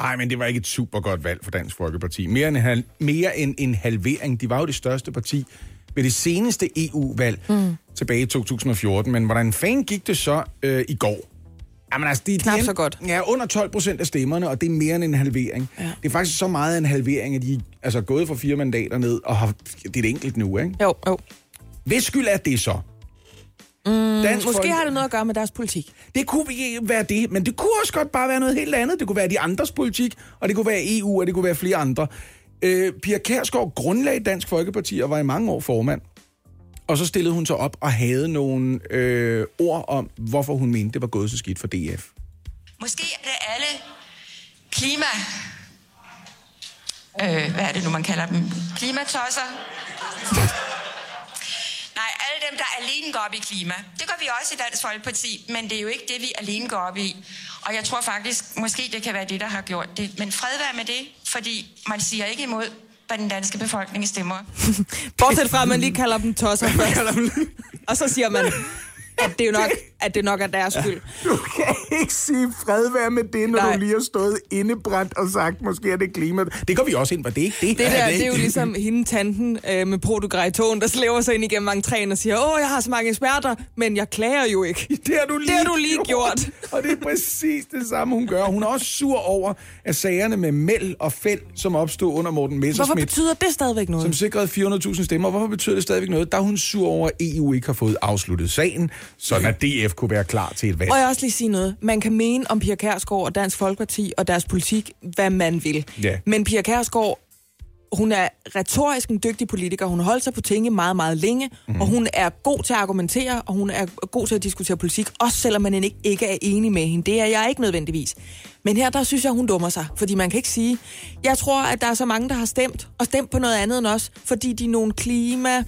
Nej, men det var ikke et super godt valg for Dansk Folkeparti. Mere end, hal- mere end en halvering. De var jo det største parti ved det seneste EU-valg mm. tilbage i 2014. Men hvordan fanden gik det så øh, i går? Jamen altså, de, Knap de, så godt. Ja, under 12 procent af stemmerne, og det er mere end en halvering. Ja. Det er faktisk så meget en halvering, at de er altså, gået fra fire mandater ned, og har, det er et enkelt nu, ikke? Jo, jo. Hvis skyld er det så? Mm, Dansk Måske Folke- har det noget at gøre med deres politik. Det kunne ikke være det, men det kunne også godt bare være noget helt andet. Det kunne være de andres politik, og det kunne være EU, og det kunne være flere andre. Øh, Pia Kærsgaard grundlagde Dansk Folkeparti og var i mange år formand. Og så stillede hun sig op og havde nogle øh, ord om, hvorfor hun mente, det var gået så skidt for DF. Måske er det alle klima... Øh, hvad er det nu, man kalder dem? Klimatosser? Alle dem, der alene går op i klima. Det gør vi også i Dansk Folkeparti, men det er jo ikke det, vi alene går op i. Og jeg tror faktisk, måske det kan være det, der har gjort det. Men fred være med det, fordi man siger ikke imod, hvad den danske befolkning stemmer. Bortset fra, at man lige kalder dem tosser først. Og så siger man, at det, er nok, at det nok er deres skyld. Du kan ikke sige fred være med det, når Nej. du lige har stået indebrændt og sagt, måske er det klima. Det går vi også ind på. Det er ikke det. Det, der, er det er jo ligesom hende tanten øh, med protograitogen, der slæver sig ind igennem entréen og siger, åh, jeg har så mange eksperter, men jeg klager jo ikke. Det har du lige, har du lige gjort. Og det er præcis det samme, hun gør. Hun er også sur over, at sagerne med Meld og Fæld, som opstod under Morten Hvorfor Messersmith, betyder det stadigvæk noget? som sikrede 400.000 stemmer. Hvorfor betyder det stadigvæk noget? Er hun sur over, at EU ikke har fået afsluttet sagen, sådan at DF kunne være klar til et valg. Og jeg også lige sige noget. Man kan mene om Pia Kærsgaard og Dansk Folkeparti og deres politik, hvad man vil. Ja. Men Pia Kærsgaard, hun er retorisk en dygtig politiker. Hun holdt sig på tinge meget, meget længe, mm. og hun er god til at argumentere, og hun er god til at diskutere politik, også selvom man ikke, ikke er enig med hende. Det er jeg ikke nødvendigvis. Men her, der synes jeg, hun dummer sig, fordi man kan ikke sige, jeg tror, at der er så mange, der har stemt, og stemt på noget andet end os, fordi de er nogle klima...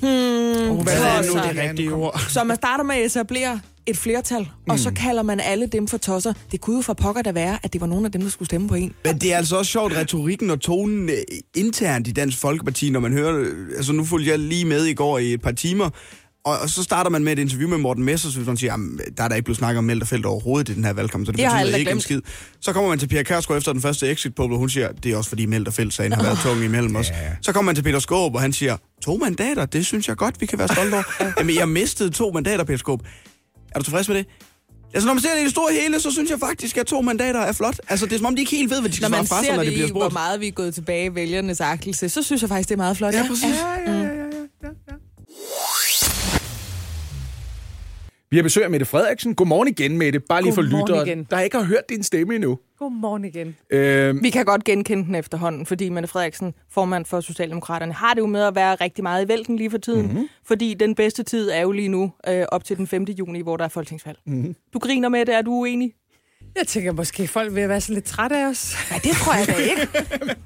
Hmm, Hvad er nu det rigtige ord? Så man starter med at etablere et flertal, og så kalder man alle dem for tosser. Det kunne jo for pokker da være, at det var nogle af dem, der skulle stemme på en. Men det er altså også sjovt, retorikken og tonen øh, internt i Dansk Folkeparti, når man hører... øh, Altså nu fulgte jeg lige med i går i et par timer, og, og så starter man med et interview med Morten Messersmith, hvor han siger, jamen, der er der ikke blevet snakket om Meld og Felt overhovedet i den her valgkamp, så det betyder da ikke en skid. Så kommer man til Pia Kærsgaard efter den første exit poll, hvor hun siger, det er også fordi Meld og Felt-sagen har været tung imellem os. Så kommer man til Peter Skåb, og han siger, to mandater, det synes jeg godt, vi kan være stolte over. Jamen, jeg mistede to mandater, Peter Skåb. Er du tilfreds med det? Altså, når man ser det i det store hele, så synes jeg faktisk, at to mandater er flot. Altså, det er som om, de ikke helt ved, hvad de Når skal man svare fra sig, ser når de det bliver i, hvor spurgt. meget vi er gået tilbage i vælgernes agtelse, så synes jeg faktisk, det er meget flot. Ja, præcis. Vi har besøg af Mette Frederiksen. Godmorgen igen, Mette. Bare lige for Godmorgen lytteren, igen. der ikke har hørt din stemme endnu. Godmorgen igen. Øh, Vi kan godt genkende den efterhånden, fordi Mette Frederiksen, formand for Socialdemokraterne, har det jo med at være rigtig meget i vælten lige for tiden. Mhm. Mm-hmm. Fordi den bedste tid er jo lige nu, øh, op til den 5. juni, hvor der er folketingsvalg. Mhm. Mm-hmm. Du griner med det, er du uenig? Jeg tænker måske, folk vil være så lidt trætte af os. Nej, det tror jeg da ikke.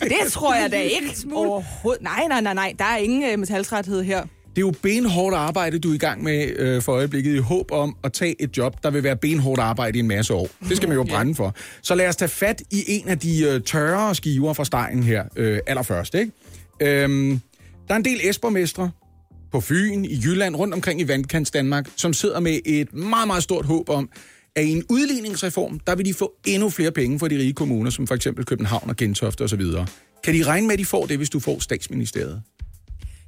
Det tror jeg da ikke. Overhovedet. Nej, nej, nej, nej. Der er ingen øh, metaltræthed her. Det er jo benhårdt arbejde, du er i gang med øh, for øjeblikket, i håb om at tage et job, der vil være benhårdt arbejde i en masse år. Det skal man jo brænde for. Så lad os tage fat i en af de øh, tørre skiver fra stegen her øh, allerførst. Ikke? Øhm, der er en del esbermestre på Fyn, i Jylland, rundt omkring i Vandkants Danmark, som sidder med et meget, meget stort håb om, at i en udligningsreform, der vil de få endnu flere penge fra de rige kommuner, som for eksempel København og Gentofte osv. Kan de regne med, at de får det, hvis du får statsministeriet?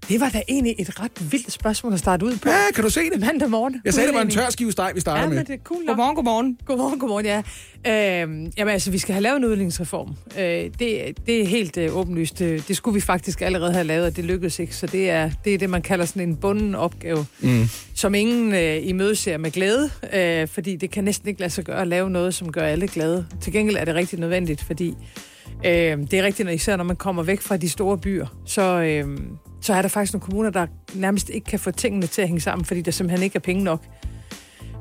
Det var da egentlig et ret vildt spørgsmål at starte ud på. Ja, kan du se det? Mandag morgen. Jeg sagde, det var en tør skive steg, vi starter Ja, med. men det er cool nok. Godmorgen, godmorgen. Godmorgen, godmorgen, ja. Øhm, jamen altså, vi skal have lavet en udligningsreform. Øh, det, det er helt øh, åbenlyst. Det, det skulle vi faktisk allerede have lavet, og det lykkedes ikke. Så det er det, er det man kalder sådan en bunden opgave, mm. som ingen øh, imødeser med glæde, øh, fordi det kan næsten ikke lade sig gøre at lave noget, som gør alle glade. Til gengæld er det rigtig nødvendigt, fordi øh, det er rigtigt, når især når man kommer væk fra de store byer, så, øh, så er der faktisk nogle kommuner, der nærmest ikke kan få tingene til at hænge sammen, fordi der simpelthen ikke er penge nok.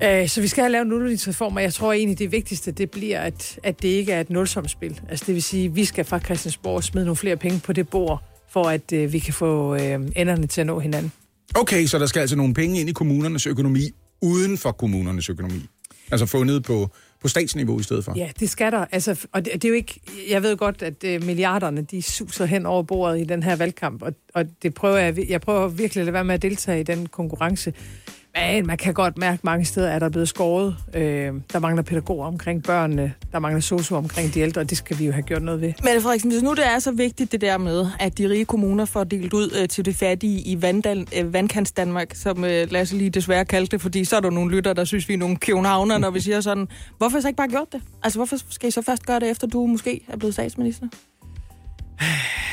Øh, Så vi skal have lavet en udligningsreform, og jeg tror egentlig, det vigtigste, det bliver, at, at det ikke er et nulsomspil. Altså det vil sige, at vi skal fra Christiansborg smide nogle flere penge på det bord, for at øh, vi kan få øh, enderne til at nå hinanden. Okay, så der skal altså nogle penge ind i kommunernes økonomi, uden for kommunernes økonomi. Altså fundet på, på statsniveau i stedet for. Ja, det skal der. Altså, og det, det er jo ikke... Jeg ved godt, at øh, milliarderne, de suser hen over bordet i den her valgkamp, og, og det prøver jeg... Jeg prøver virkelig at lade være med at deltage i den konkurrence. Men man kan godt mærke, at mange steder er der blevet skåret. Øh, der mangler pædagoger omkring børnene, der mangler sosu omkring de ældre, og det skal vi jo have gjort noget ved. Mette Frederiksen, hvis nu det er så vigtigt det der med, at de rige kommuner får delt ud øh, til det fattige i vanddal, øh, vandkants Danmark, som øh, os lige desværre kalde det, fordi så er der nogle lytter, der synes, vi er nogle københavner, når vi siger sådan, hvorfor så ikke bare gjort det? Altså, hvorfor skal I så først gøre det, efter du måske er blevet statsminister?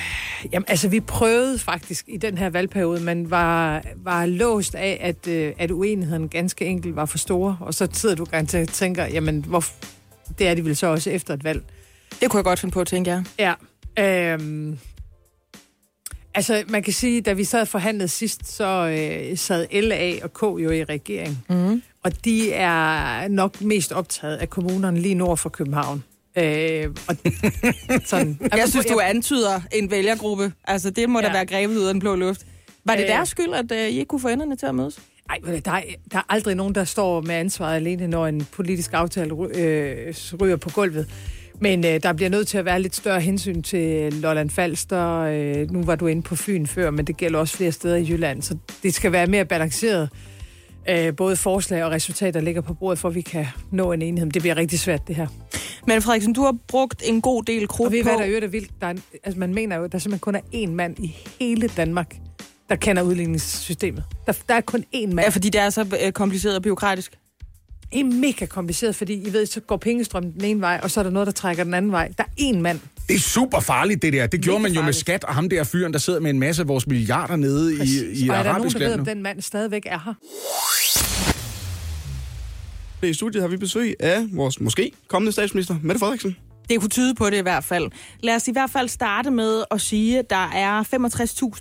Jamen, altså, vi prøvede faktisk i den her valgperiode, men var, var låst af, at, øh, at uenigheden ganske enkelt var for store. Og så sidder du garanteret og tænker, jamen, hvor, det er de vel så også efter et valg. Det kunne jeg godt finde på, tænker jeg. Ja. Øhm, altså, man kan sige, da vi sad forhandlet sidst, så øh, sad LA og K jo i regering. Mm. Og de er nok mest optaget af kommunerne lige nord for København. Øh, og sådan. Jeg synes, du antyder en vælgergruppe. Altså, det må ja. da være grebet ud af den blå luft. Var det Øh. deres skyld, at øh, I ikke kunne få enderne til at mødes? Ej, ved du, der, er, der er aldrig nogen, der står med ansvaret alene, når en politisk aftale øh, ryger på gulvet. Men øh, der bliver nødt til at være lidt større hensyn til Lolland Falster. Øh, nu var du inde på Fyn før, men det gælder også flere steder i Jylland. Så det skal være mere balanceret. Øh, både forslag og resultater ligger på bordet, for at vi kan nå en enhed. Det bliver rigtig svært, det her. Men Frederiksen, du har brugt en god del krudt Og ved på... hvad, der er vildt? Der er, en- altså, man mener jo, at der simpelthen kun er én mand i hele Danmark, der kender udligningssystemet. Der, der er kun én mand. Ja, fordi det er så øh, kompliceret og byråkratisk. Det er mega kompliceret, fordi I ved, så går pengestrømmen den ene vej, og så er der noget, der trækker den anden vej. Der er én mand. Det er super farligt, det der. Det gjorde Mega man jo med farligt. skat og ham der fyren, der sidder med en masse af vores milliarder nede i, i og er der nogen, arabisk der ved, om den mand stadigvæk er her? I studiet har vi besøg af vores måske kommende statsminister, Mette Frederiksen. Det kunne tyde på det i hvert fald. Lad os i hvert fald starte med at sige, at der er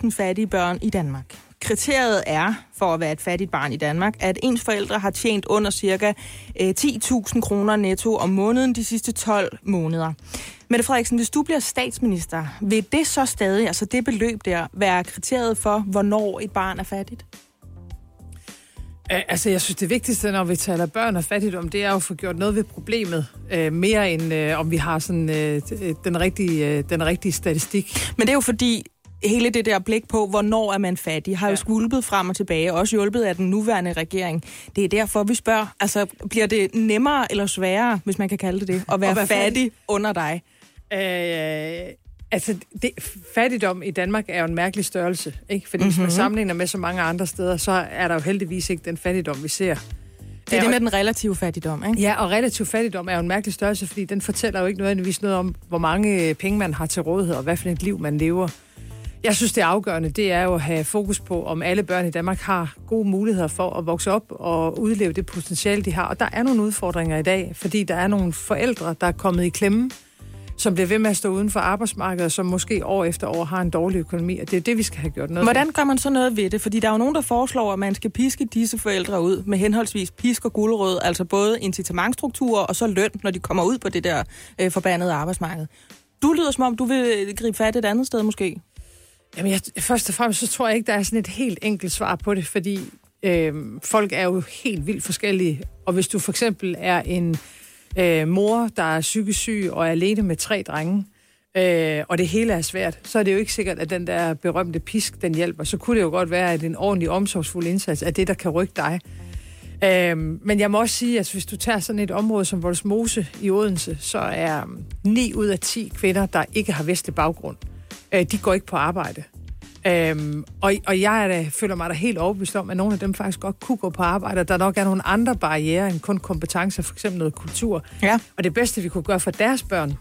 65.000 fattige børn i Danmark. Kriteriet er, for at være et fattigt barn i Danmark, at ens forældre har tjent under cirka øh, 10.000 kroner netto om måneden de sidste 12 måneder. Mette Frederiksen, hvis du bliver statsminister, vil det så stadig, altså det beløb der, være kriteriet for, hvornår et barn er fattigt? Altså, jeg synes, det vigtigste, når vi taler børn og fattigdom, det er jo at få gjort noget ved problemet. Uh, mere end uh, om vi har sådan, uh, den, rigtige, uh, den rigtige statistik. Men det er jo fordi, hele det der blik på, hvornår er man fattig, har jo Ja. skvulpet frem og tilbage, også hjulpet af den nuværende regering. Det er derfor, vi spørger, altså bliver det nemmere eller sværere, hvis man kan kalde det det, at være, At være fattig, fattig? under dig? Øh, altså, det, fattigdom i Danmark er jo en mærkelig størrelse, ikke? Fordi mm-hmm. hvis man sammenligner med så mange andre steder, så er der jo heldigvis ikke den fattigdom, vi ser. Det er det med den relative fattigdom, ikke? Ja, og relativ fattigdom er jo en mærkelig størrelse, fordi den fortæller jo ikke nødvendigvis noget om, hvor mange penge man har til rådighed, og hvad for et liv man lever. Jeg synes, det afgørende, det er jo at have fokus på, om alle børn i Danmark har gode muligheder for at vokse op og udleve det potentiale, de har. Og der er nogle udfordringer i dag, fordi der er nogle forældre, der er kommet i klemme, som bliver ved med at stå uden for arbejdsmarkedet, og som måske år efter år har en dårlig økonomi, og det er det, vi skal have gjort noget ved. Hvordan gør man så noget ved det? Fordi der er jo nogen, der foreslår, at man skal piske disse forældre ud med henholdsvis pisk og guldrød, altså både incitamentstrukturer og så løn, når de kommer ud på det der øh, forbandede arbejdsmarked. Du lyder som om, du vil gribe fat et andet sted måske. Jamen, jeg, først og fremmest, så tror jeg ikke, der er sådan et helt enkelt svar på det, fordi øh, folk er jo helt vildt forskellige. Og hvis du for eksempel er en øh, mor, der er psykisk syg og er alene med tre drenge, øh, og det hele er svært, så er det jo ikke sikkert, at den der berømte pisk, den hjælper. Så kunne det jo godt være, at en ordentlig omsorgsfuld indsats er det, der kan rykke dig. Øh, men jeg må også sige, at hvis du tager sådan et område som Voldsmose i Odense, så er 9 ud af 10 kvinder, der ikke har vestlig baggrund, øh, de går ikke på arbejde. Øhm, og, og jeg er da, føler mig da helt overbevist om, at nogle af dem faktisk godt kunne gå på arbejde, og der nok er nogle andre barriere end kun kompetencer, for eksempel noget kultur. Ja. Og det bedste, vi kunne gøre for deres børn,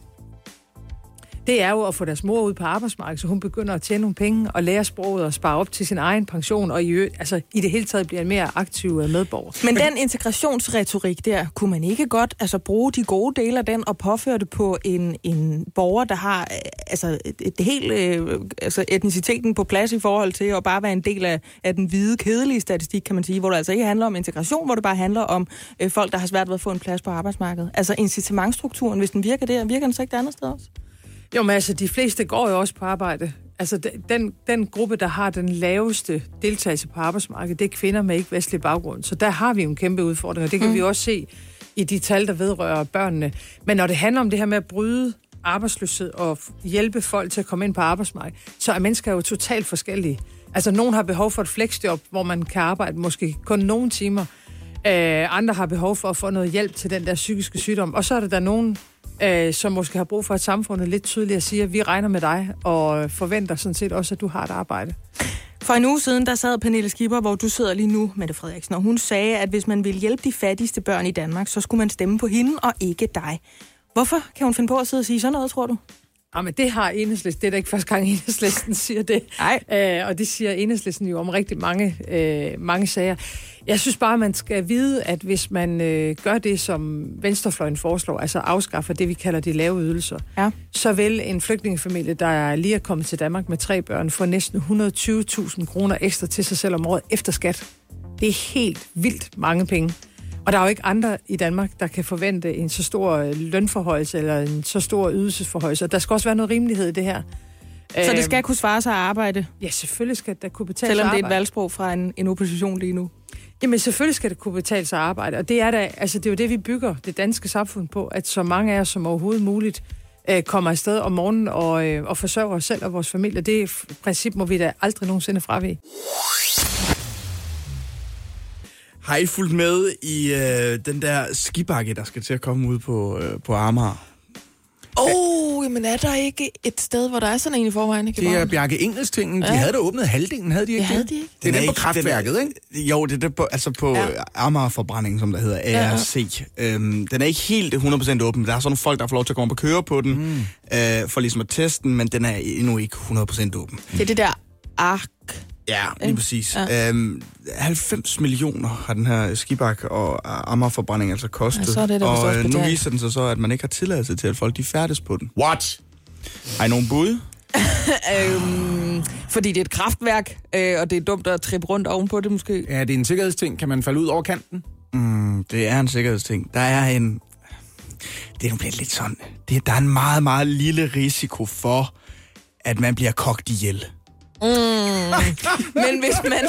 det er jo at få deres mor ud på arbejdsmarkedet, så hun begynder at tjene nogle penge og lære sproget og spare op til sin egen pension, og i, altså, i det hele taget bliver en mere aktiv øh, medborger. Men den integrationsretorik der, kunne man ikke godt altså, bruge de gode dele af den og påføre det på en, en borger, der har øh, altså, det helt, øh, altså, etniciteten på plads i forhold til at bare være en del af, af den hvide, kedelige statistik, kan man sige, hvor det altså ikke handler om integration, hvor det bare handler om øh, folk, der har svært ved at få en plads på arbejdsmarkedet. Altså incitamentstrukturen, hvis den virker der, virker den så ikke det andet sted også? Jo, men altså, de fleste går jo også på arbejde. Altså, de- den, den gruppe, der har den laveste deltagelse på arbejdsmarkedet, det er kvinder med ikke-vestlig baggrund. Så der har vi jo en kæmpe udfordring, og det kan mm. vi også se i de tal, der vedrører børnene. Men når det handler om det her med at bryde arbejdsløshed og hjælpe folk til at komme ind på arbejdsmarkedet, så er mennesker jo totalt forskellige. Altså, nogen har behov for et flexjob, hvor man kan arbejde måske kun nogle timer. Øh, andre har behov for at få noget hjælp til den der psykiske sygdom. Og så er der der nogen, øh, som måske har brug for, at samfundet lidt tydeligere siger, at vi regner med dig, og forventer sådan set også, at du har et arbejde. For en uge siden, der sad Pernille Skipper, hvor du sidder lige nu, Mette Frederiksen, og hun sagde, at hvis man ville hjælpe de fattigste børn i Danmark, så skulle man stemme på hende og ikke dig. Hvorfor kan hun finde på at sidde og sige sådan noget, tror du? Ja, men det har enhedslisten. Det er da ikke første gang, enhedslisten siger det. Nej. Øh, og det siger enhedslisten jo om rigtig mange, øh, mange sager. Jeg synes bare, man skal vide, at hvis man øh, gør det, som Venstrefløjen foreslår, altså afskaffer det, vi kalder de lave ydelser, Ja. så vil en flygtningefamilie, der lige er kommet til Danmark med tre børn, få næsten 120.000 kroner ekstra til sig selv om året efter skat. Det er helt vildt mange penge. Og der er jo ikke andre i Danmark, der kan forvente en så stor øh, lønforhøjelse eller en så stor ydelsesforhøjelse. Der skal også være noget rimelighed i det her. Så det Øhm, skal kunne svare sig at arbejde, Ja, selvfølgelig skal det kunne betale selvom det er et valgsprog fra en, en opposition lige nu. Jamen selvfølgelig skal det kunne betale sig at arbejde, og det er, da, altså, det er jo det, vi bygger det danske samfund på, at så mange af os som overhovedet muligt øh, kommer afsted om morgenen og, øh, og forsørger os selv og vores familie. Det princip må vi da aldrig nogensinde fravige. Har I fulgt med i øh, den der skibakke, der skal til at komme ud på, øh, på Amager? Åh, oh, jamen er der ikke et sted, hvor der er sådan en i forvejen? Ikke? Det er Bjarke Engels tingen. De Ja. havde da åbnet halvdelen, havde de ikke Ja, havde det? de ikke? Det er den, er på ikke- kraftværket, den er, ikke? Jo, det er det på, altså på Ja. ja. Amagerforbrændingen, som der hedder, ja. ARC. Øhm, den er ikke helt 100% åben. Der er sådan nogle folk, der får lov til at komme op og køre på den, mm. øh, for ligesom at teste den, men den er endnu ikke 100% åben. Det er det der ark. Ja, lige præcis. Ja. Ja. Øhm, 90 millioner har den her skibak og Amagerforbrænding altså kostet. Ja, så er det vist og øh, nu viser den sig så, at man ikke har tilladelse til, at folk de færdes på den. What? Har I nogen bud? øhm, fordi det er et kraftværk, øh, og det er dumt at trippe rundt ovenpå det måske. Er det en sikkerhedsting? Kan man falde ud over kanten? Mm, det er en sikkerhedsting. Der er en... Det er nu blevet lidt sådan... Det, der er en meget, meget lille risiko for, at man bliver kogt ihjel. Men hvis man,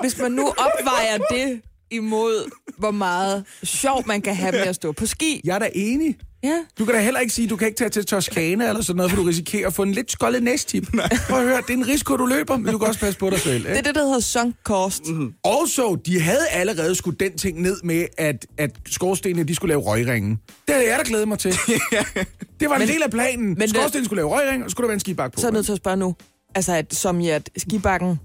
hvis man nu opvejer det imod, hvor meget sjov man kan have med at stå på ski. Jeg er da enig. Ja. Du kan da heller ikke sige, du kan ikke tage til Toskana eller sådan noget, for du risikerer at få en lidt skoldet næstip. Prøv at høre, det er en risiko, du løber, men du kan også passe på dig selv. Det er Ikke? det, der hedder sunk cost. Mm-hmm. Also, de havde allerede skudt den ting ned med, at, at skorstenene de skulle lave røgringen. Det havde jeg da glædet mig til. det var en Men- del af planen. men det- skorstenene skulle lave røgring, og så skulle der være en skibak på. Så er jeg nødt til at spørge nu. Altså, at, som i at skibakken,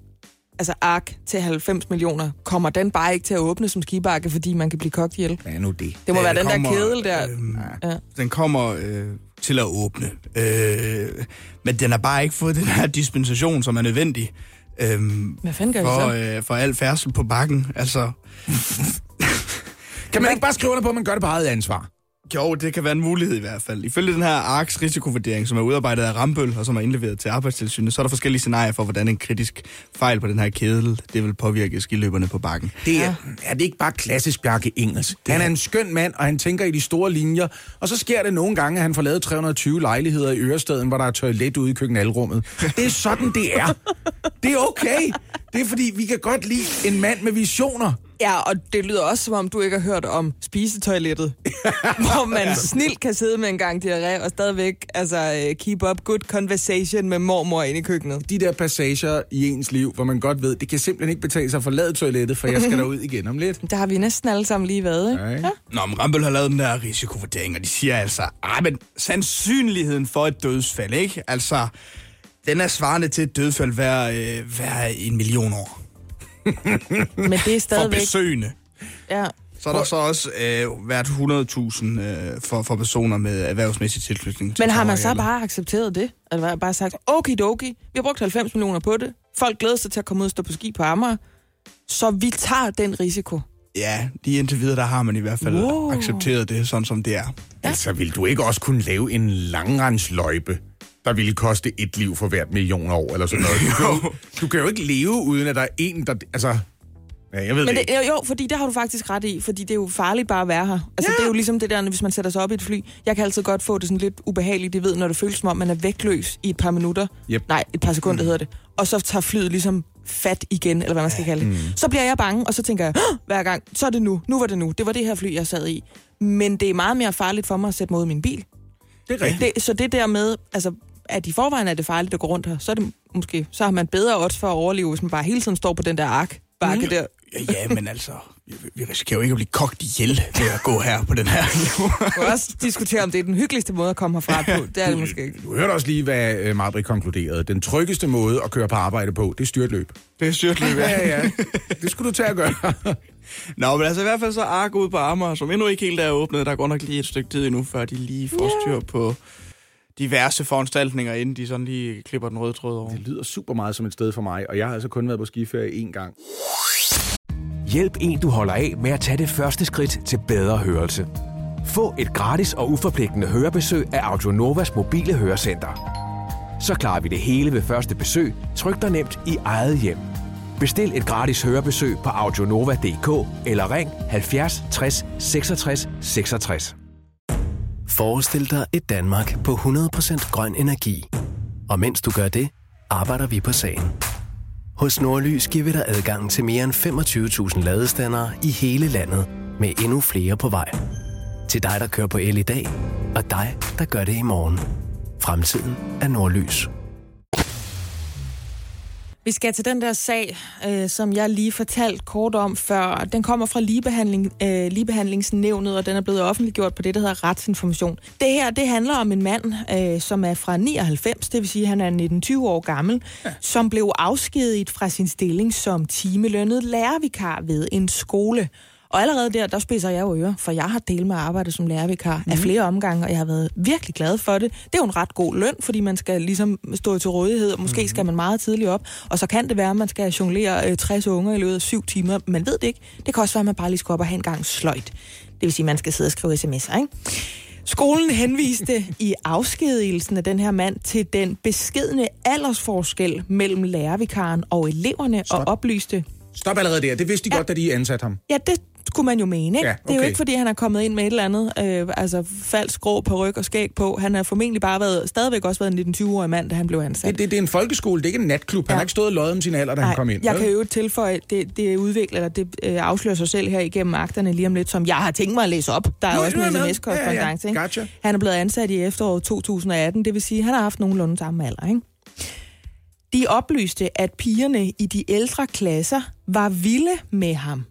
altså ark til 90 millioner, kommer den bare ikke til at åbne som skibakke, fordi man kan blive kogt ihjel? Hvad er nu det? Det må Ja, være den kommer, der kedel der. øhm, ja. Den kommer øh, til at åbne. Øh, men den har bare ikke fået den her dispensation, som er nødvendig. Øhm, Hvad fanden gør vi for, så? øh, for al færdsel på bakken. Altså, Kan man ikke bare skrive under på, at man gør det på eget ansvar? Jo, det kan være en mulighed i hvert fald. Ifølge den her ARKs risikovurdering, som er udarbejdet af Rambøl, og som er indleveret til Arbejdstilsynet, så er der forskellige scenarier for, hvordan en kritisk fejl på den her kedel, det vil påvirke skiløberne på bakken. Det er, er det ikke bare klassisk Bjarke Engels? Han er en skøn mand, og han tænker i de store linjer. Og så sker det nogle gange, at han får lavet 320 lejligheder i Ørestaden, hvor der er toilet ude i køkkenalrummet. Det er sådan, det er. Det er okay. Det er fordi, vi kan godt lide en mand med visioner. Ja, og det lyder også, som om du ikke har hørt om spisetoilettet, hvor man snilt kan sidde med en gang diarré og stadigvæk altså, øh, keep up good conversation med mormor inde i køkkenet. De der passager i ens liv, hvor man godt ved, det kan simpelthen ikke betale sig at forlade toilettet, for jeg skal derud igen om lidt. Der har vi næsten alle sammen lige været, ikke? Ja? Nå, men Rambøl har lavet den der risikovurdering, og de siger altså, ah, men sandsynligheden for et dødsfald, ikke? Altså, den er svarende til et dødsfald hver, øh, hver en million år. Men det er For stadigvæk... besøgende. Ja. Så er der så også øh, været 100.000 øh, for, for personer med erhvervsmæssig tilknytning til Men har man så bare accepteret det? Eller bare sagt, okidoki, vi har brugt 90 millioner på det. Folk glæder sig til at komme ud og stå på ski på Amager. Så vi tager den risiko. Ja, lige indtil videre, der har man i hvert fald Wow. accepteret det, sådan som det er. Ja. Altså, vil du ikke også kunne lave en langrendsløjpe, der ville koste et liv for hvert million år, eller sådan noget? Du kan, jo, du kan jo ikke leve, uden at der er en, der... Altså, Ja, jeg ved Men det det, ikke. jo, fordi det har du faktisk ret i, fordi det er jo farligt bare at være her. Altså, ja. det er jo ligesom det der, hvis man sætter sig op i et fly. Jeg kan altid godt få det sådan lidt ubehageligt, det ved, når det føles som om, man er vægtløs i et par minutter. Yep. Nej, et par sekunder mm. hedder det. Og så tager flyet ligesom fat igen, eller hvad man skal kalde det. Mm. Så bliver jeg bange, og så tænker jeg, "Åh, hver gang, så er det nu. Nu var det nu. Det var det her fly, jeg sad i. Men det er meget mere farligt for mig at sætte i min bil. Det er rigtigt. Det, så det der med, altså, at i forvejen er det farligt at gå rundt her, så er det måske, så har man bedre odds for at overleve, hvis man bare hele tiden står på den der ark bakke mm. der. Ja, ja, men altså, vi, vi risikerer jo ikke at blive kogt ihjel ved at gå her på den her. Vi kan også diskutere, om det er den hyggeligste måde at komme herfra på. Det er det måske ikke. Du hørte også lige, hvad øh, Marbrik konkluderede. Den tryggeste måde at køre på arbejde på, det er styrtløb. det er styrtløb, Ja, ja. Det skulle du tage at gøre. Nå, men altså i hvert fald så Ark ude på Amager, som endnu ikke helt er åbnet. Der er godt nok lige et stykke tid endnu, før de lige får styr på diverse foranstaltninger, inden de sådan lige klipper den røde tråd over. Det lyder super meget som et sted for mig, og jeg har altså kun været på skiferie én gang. Hjælp en, du holder af med at tage det første skridt til bedre hørelse. Få et gratis og uforpligtende hørebesøg af Audionovas mobile hørecenter. Så klarer vi det hele ved første besøg, tryk dig nemt i eget hjem. Bestil et gratis hørebesøg på audionova.dk eller ring 70 60 66 66. Forestil dig et Danmark på 100% grøn energi. Og mens du gør det, arbejder vi på sagen. Hos Nordlys giver vi dig adgang til mere end 25.000 ladestandere i hele landet, med endnu flere på vej. Til dig, der kører på el i dag, og dig, der gør det i morgen. Fremtiden er Nordlys. Vi skal til den der sag, øh, som jeg lige fortalte kort om før. Den kommer fra ligebehandling, øh, ligebehandlingsnævnet, og den er blevet offentliggjort på det, der hedder retsinformation. Det her, det handler om en mand, øh, som er fra 99, det vil sige, han er 19-20 år gammel, ja. som blev afskediget fra sin stilling som timelønnet lærervikar ved en skole. Og allerede der, der spidser jeg jo ører, for jeg har delt med arbejde som lærervikar mm. af flere omgange, og jeg har været virkelig glad for det. Det er jo en ret god løn, fordi man skal ligesom stå til rådighed, og måske mm. skal man meget tidligt op, og så kan det være, at man skal jonglere øh, 60 unger i løbet af syv timer. Man ved det ikke. Det kan også være, at man bare lige skal op og have en gang sløjt. Det vil sige, at man skal sidde og skrive sms'er, ikke? Skolen henviste i afskedigelsen af den her mand til den beskedne aldersforskel mellem lærervikaren og eleverne, Stop. og oplyste, Stop allerede der. Det vidste de ja. godt, da de ansatte ham. Ja, det skulle man jo mene, ikke? Ja, Det er jo okay. ikke, fordi han er kommet ind med et eller andet, øh, altså falsk grå på ryg og skæg på. Han har formentlig bare været, stadigvæk også været en 19-20-årig mand, da han blev ansat. Det, det, det er en folkeskole, det er ikke en natklub. Han Ja. har ikke stået og løjet om sin alder, da han kom ind. jeg vel? kan jo tilføje, det, det udvikler, eller det øh, afslører sig selv her igennem akterne lige om lidt, som jeg har tænkt mig at læse op. Der er Nå, også en sms-korrespondance, Ja, ja. ikke? Gotcha. Han er blevet ansat i efteråret 2018, det vil sige, at han har haft nogenlunde samme alder, ikke? De oplyste, at pigerne i de ældre klasser var vilde med ham.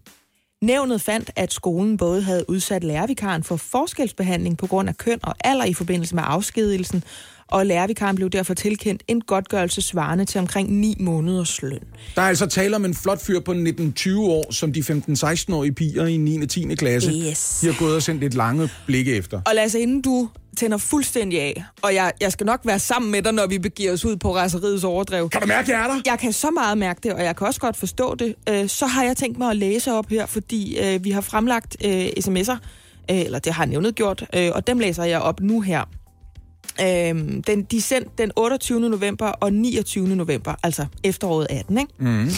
Nævnet fandt, at skolen både havde udsat lærervikaren for forskelsbehandling på grund af køn og alder i forbindelse med afskedigelsen, og lærervikaren blev derfor tilkendt en godtgørelse svarende til omkring 9 måneders løn. Der er altså tale om en flot fyr på 19-20 år, som de 15-16-årige piger i 9. og 10. klasse Yes. de har gået og sendt lidt lange blikke efter. Og lad os inden du tænder fuldstændig af, og jeg, jeg skal nok være sammen med dig, når vi begiver os ud på raseriets overdrev. Kan du mærke, jeg er der? Jeg kan så meget mærke det, og jeg kan også godt forstå det. Øh, så har jeg tænkt mig at læse op her, fordi øh, vi har fremlagt øh, sms'er, øh, eller det har nævnet gjort, øh, og dem læser jeg op nu her. Øh, den, de er sendt den 28. november og 29. november, altså efteråret 18, ikke? Mm.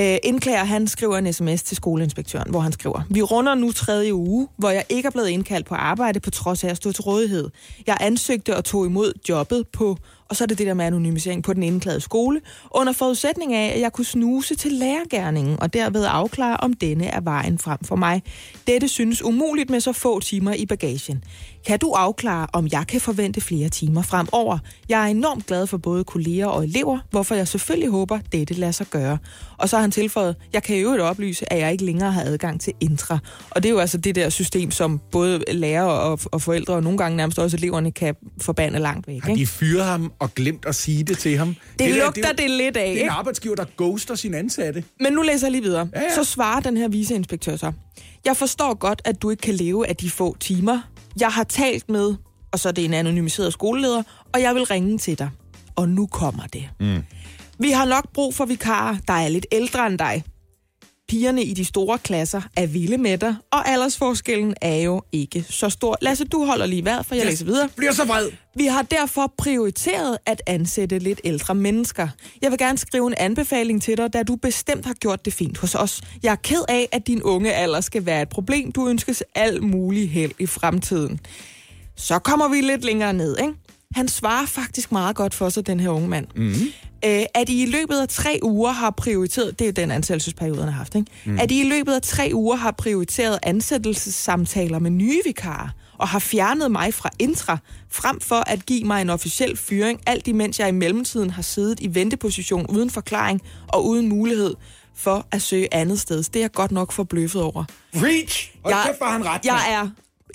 Øh, indklager, han skriver en sms til skoleinspektøren, hvor han skriver, Vi runder nu tredje uge, hvor jeg ikke er blevet indkaldt på arbejde, på trods af at stå til rådighed. Jeg ansøgte og tog imod jobbet på, og så er det det der med anonymisering på den indklagede skole, under forudsætning af, at jeg kunne snuse til lærergærningen, og derved afklare, om denne er vejen frem for mig. Dette synes umuligt med så få timer i bagagen. Kan du afklare, om jeg kan forvente flere timer fremover? Jeg er enormt glad for både kolleger og elever, hvorfor jeg selvfølgelig håber, dette lader sig gøre. Og så har han tilføjet, jeg kan i øvrigt oplyse, at jeg ikke længere har adgang til Intra. Og det er jo altså det der system, som både lærere og, og forældre, og nogle gange nærmest også eleverne, kan forbande langt væk. Har de fyret ham og glemt at sige det til ham? Det, der, lugter er jo- det lidt af, Det er en arbejdsgiver, der ghoster sin ansatte. Men nu læser jeg lige videre. Ja, ja. Så svarer den her viceinspektør så. Jeg forstår godt, at du ikke kan leve af de få timer. Jeg har talt med, og så er det en anonymiseret skoleleder, og jeg vil ringe til dig. Og nu kommer det. Mm. Vi har nok brug for vikarer, der er lidt ældre end dig. Pigerne i de store klasser er vilde med dig, og aldersforskellen er jo ikke så stor. Lasse, du holder lige vejret, for jeg læser videre. Bliver så vred. Vi har derfor prioriteret at ansætte lidt ældre mennesker. Jeg vil gerne skrive en anbefaling til dig, da du bestemt har gjort det fint hos os. Jeg er ked af, at din unge alder skal være et problem. Du ønskes alt muligt held i fremtiden. Så kommer vi lidt længere ned, ikke? Han svarer faktisk meget godt for sig, den her unge mand. Mm. Øh, at I i løbet af tre uger har prioriteret, det er den ansættelsesperiode, han har haft, ikke? Mm. at I i løbet af tre uger har prioriteret ansættelsessamtaler med nye vikarer, og har fjernet mig fra intra, frem for at give mig en officiel fyring, alt imens jeg i mellemtiden har siddet i venteposition uden forklaring og uden mulighed for at søge andet sted. Det er jeg godt nok forbløffet over. Reach! Og Jeg- kæft, han ret. Jeg er,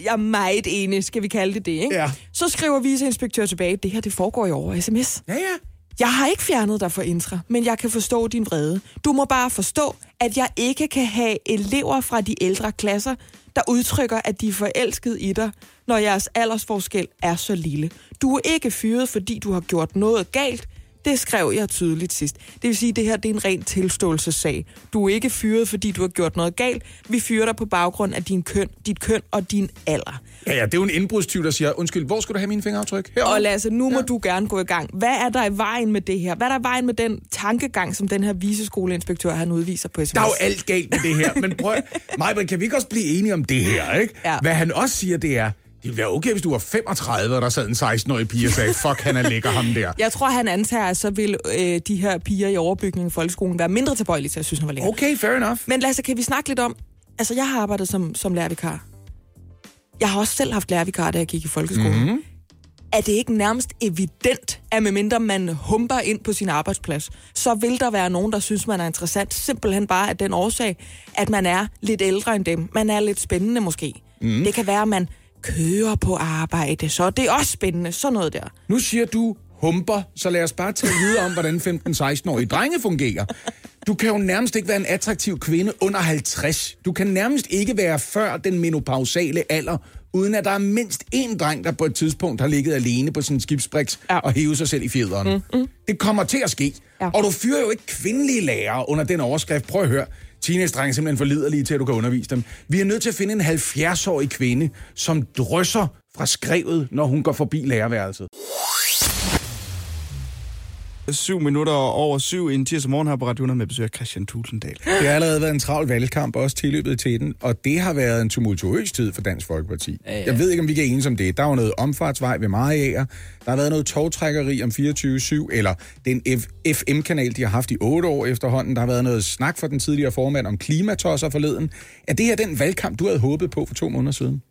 jeg er meget enig, skal vi kalde det det, ikke? Ja. Så skriver viceinspektør tilbage, det her det foregår jo over sms. Ja, ja. Jeg har ikke fjernet dig fra intra, men jeg kan forstå din vrede. Du må bare forstå, at jeg ikke kan have elever fra de ældre klasser, der udtrykker, at de er forelsket i dig, når jeres aldersforskel er så lille. Du er ikke fyret, fordi du har gjort noget galt. Det skrev jeg tydeligt sidst. Det vil sige, at det her det er en ren tilståelsessag. Du er ikke fyret, fordi du har gjort noget galt. Vi fyrer dig på baggrund af din køn, dit køn og din alder. Ja, ja, det er jo en indbrudstyv, der siger, undskyld, hvor skulle du have mine fingeraftryk? Herovre. Og Lasse, nu må ja. du gerne gå i gang. Hvad er der i vejen med det her? Hvad er der i vejen med den tankegang, som den her viseskoleinspektør, han udviser på sms? Der er jo alt galt med det her, men prøv, Majbrit, kan vi ikke også blive enige om det her, ikke? Ja. Hvad han også siger, det er, det ville være okay, hvis du var 35, og der sad en 16-årig pige og sagde, fuck, han er lækker ham der. Jeg tror, han antager, at så vil øh, de her piger i overbygningen i folkeskolen være mindre tilbøjelige til at synes, han var lækker. Okay, fair enough. Men Lasse, kan vi snakke lidt om... Altså, jeg har arbejdet som, som lærervikar. Jeg har også selv haft lærervikar, da jeg gik i folkeskolen. Mm-hmm. Er det ikke nærmest evident, at medmindre man humper ind på sin arbejdsplads, så vil der være nogen, der synes, man er interessant, simpelthen bare af den årsag, at man er lidt ældre end dem. Man er lidt spændende måske. Mm. Det kan være, at man kører på arbejde, så det er også spændende. Sådan noget der. Nu siger du humper, så lad os bare tale videre om, hvordan 15-16-årige drenge fungerer. Du kan jo nærmest ikke være en attraktiv kvinde under 50. Du kan nærmest ikke være før den menopausale alder, uden at der er mindst én dreng, der på et tidspunkt har ligget alene på sin skibsbriks Ja. og hævet sig selv i fjederen. Mm, mm. Det kommer til at ske. Ja. Og du fyrer jo ikke kvindelige lærere under den overskrift. Prøv at høre. Teenage-drenge er simpelthen for liderlige til, at du kan undervise dem. Vi er nødt til at finde en 70-årig kvinde, som drysser fra skrevet, når hun går forbi lærerværelset. Syv minutter over syv en tirsdag morgen her på Radio 100 med besøg af Christian Tulsendal. Det har allerede været en travl valgkamp, også tilløbet til den, og det har været en tumultuøs tid for Dansk Folkeparti. Ja, ja. Jeg ved ikke, om vi kan enes om det. Der var noget omfartsvej ved Mariager, der har været noget togtrækkeri om 24-7, eller den F- FM-kanal, de har haft i otte år efterhånden. Der har været noget snak for den tidligere formand om klimatosser forleden. Er det her den valgkamp, du havde håbet på for to måneder siden?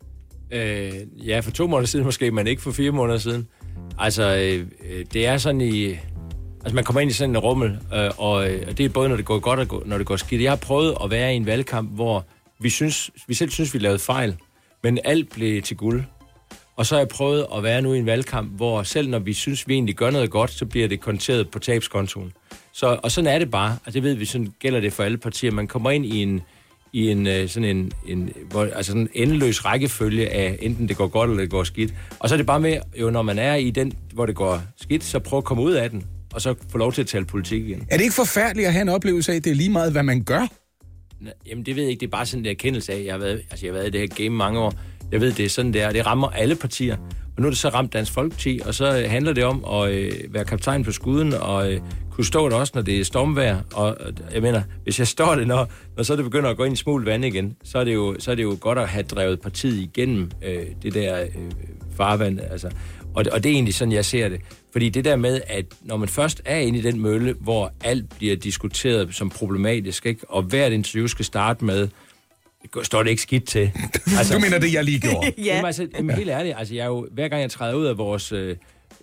Øh, ja, for to måneder siden måske, men ikke for fire måneder siden. Altså, øh, øh, det er sådan i... Altså, man kommer ind i sådan en rummel, øh, og, øh, det er både, når det går godt og når det går skidt. Jeg har prøvet at være i en valgkamp, hvor vi, synes, vi selv synes, vi lavede fejl, men alt blev til guld. Og så har jeg prøvet at være nu i en valgkamp, hvor selv når vi synes, vi egentlig gør noget godt, så bliver det konteret på tabskontoen. Så, og sådan er det bare. Og det ved vi, sådan gælder det for alle partier. Man kommer ind i en, i en øh, sådan en, en hvor, altså sådan en endeløs rækkefølge af, enten det går godt eller det går skidt. Og så er det bare med, jo når man er i den, hvor det går skidt, så prøv at komme ud af den, og så få lov til at tale politik igen. Er det ikke forfærdeligt at have en oplevelse af, at det er lige meget, hvad man gør? Jamen, det ved jeg ikke. Det er bare sådan en erkendelse af, jeg har været, altså, jeg har været i det her game mange år. Jeg ved, det er sådan, det er. Det rammer alle partier. Og nu er det så ramt Dansk Folkeparti, og så øh, handler det om at øh, være kaptajn på skuden, og øh, kunne stå der også, når det er stormvejr. Og øh, jeg mener, hvis jeg står det, når, når så det begynder at gå ind i smul vand igen, så er det jo, så er det jo godt at have drevet partiet igennem øh, det der øh, farvand. Altså. Og, det- og det er egentlig sådan, jeg ser det. Fordi det der med, at når man først er inde i den mølle, hvor alt bliver diskuteret som problematisk, ikke? og hvert interview skal starte med, "Det går- står det ikke skidt til. Altså, du mener det, jeg lige gjorde? Ja. Jamen, altså, jamen, helt ærligt, altså, jeg er jo, hver gang jeg træder ud af vores... Øh,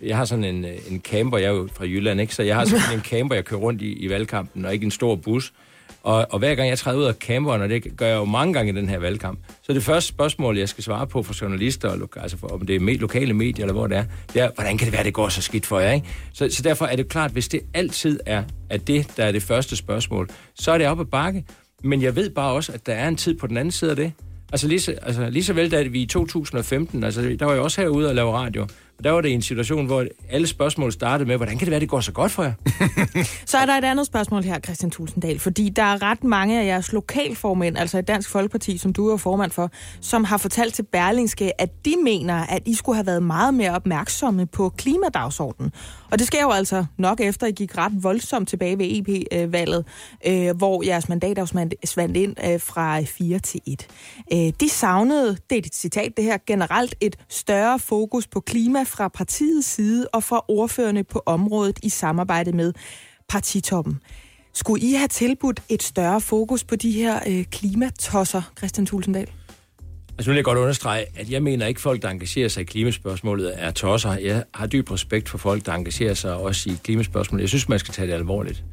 jeg har sådan en, øh, en camper, jeg er jo fra Jylland, ikke? så jeg har sådan en camper, jeg kører rundt i, i valgkampen, og ikke en stor bus. Og, og hver gang jeg træder ud af camperen, og det gør jeg jo mange gange i den her valgkamp, så det første spørgsmål, jeg skal svare på fra journalister, og altså for, om det er med, lokale medier, eller hvor det er, det er, hvordan kan det være, det går så skidt for jer? Ikke? Så, så derfor er det klart, hvis det altid er, er det, der er det første spørgsmål, så er det op ad bakke. Men jeg ved bare også, at der er en tid på den anden side af det. Altså lige så, altså lige så vel, da vi i 2015, altså der var jeg også herude og lave radio, og der var det en situation, hvor alle spørgsmål startede med, hvordan kan det være, det går så godt for jer? Så er der et andet spørgsmål her, Christian Tulsendal, fordi der er ret mange af jeres lokalformænd, altså i Dansk Folkeparti, som du er formand for, som har fortalt til Berlingske, at de mener, at I skulle have været meget mere opmærksomme på klimadagsordenen. Og det sker jo altså nok efter, at I gik ret voldsomt tilbage ved EP-valget, øh, hvor jeres mandater svandt ind øh, fra 4 til 1. Øh, de savnede, det er et citat det her, generelt et større fokus på klima fra partiets side og fra ordførende på området i samarbejde med partitoppen. Skulle I have tilbudt et større fokus på de her øh, klimatosser, Christian Tulsendal? Altså nu vil jeg godt understrege, at jeg mener ikke, folk, der engagerer sig i klimaspørgsmålet, er tosser. Jeg har dyb respekt for folk, der engagerer sig også i klimaspørgsmålet. Jeg synes, man skal tage det alvorligt.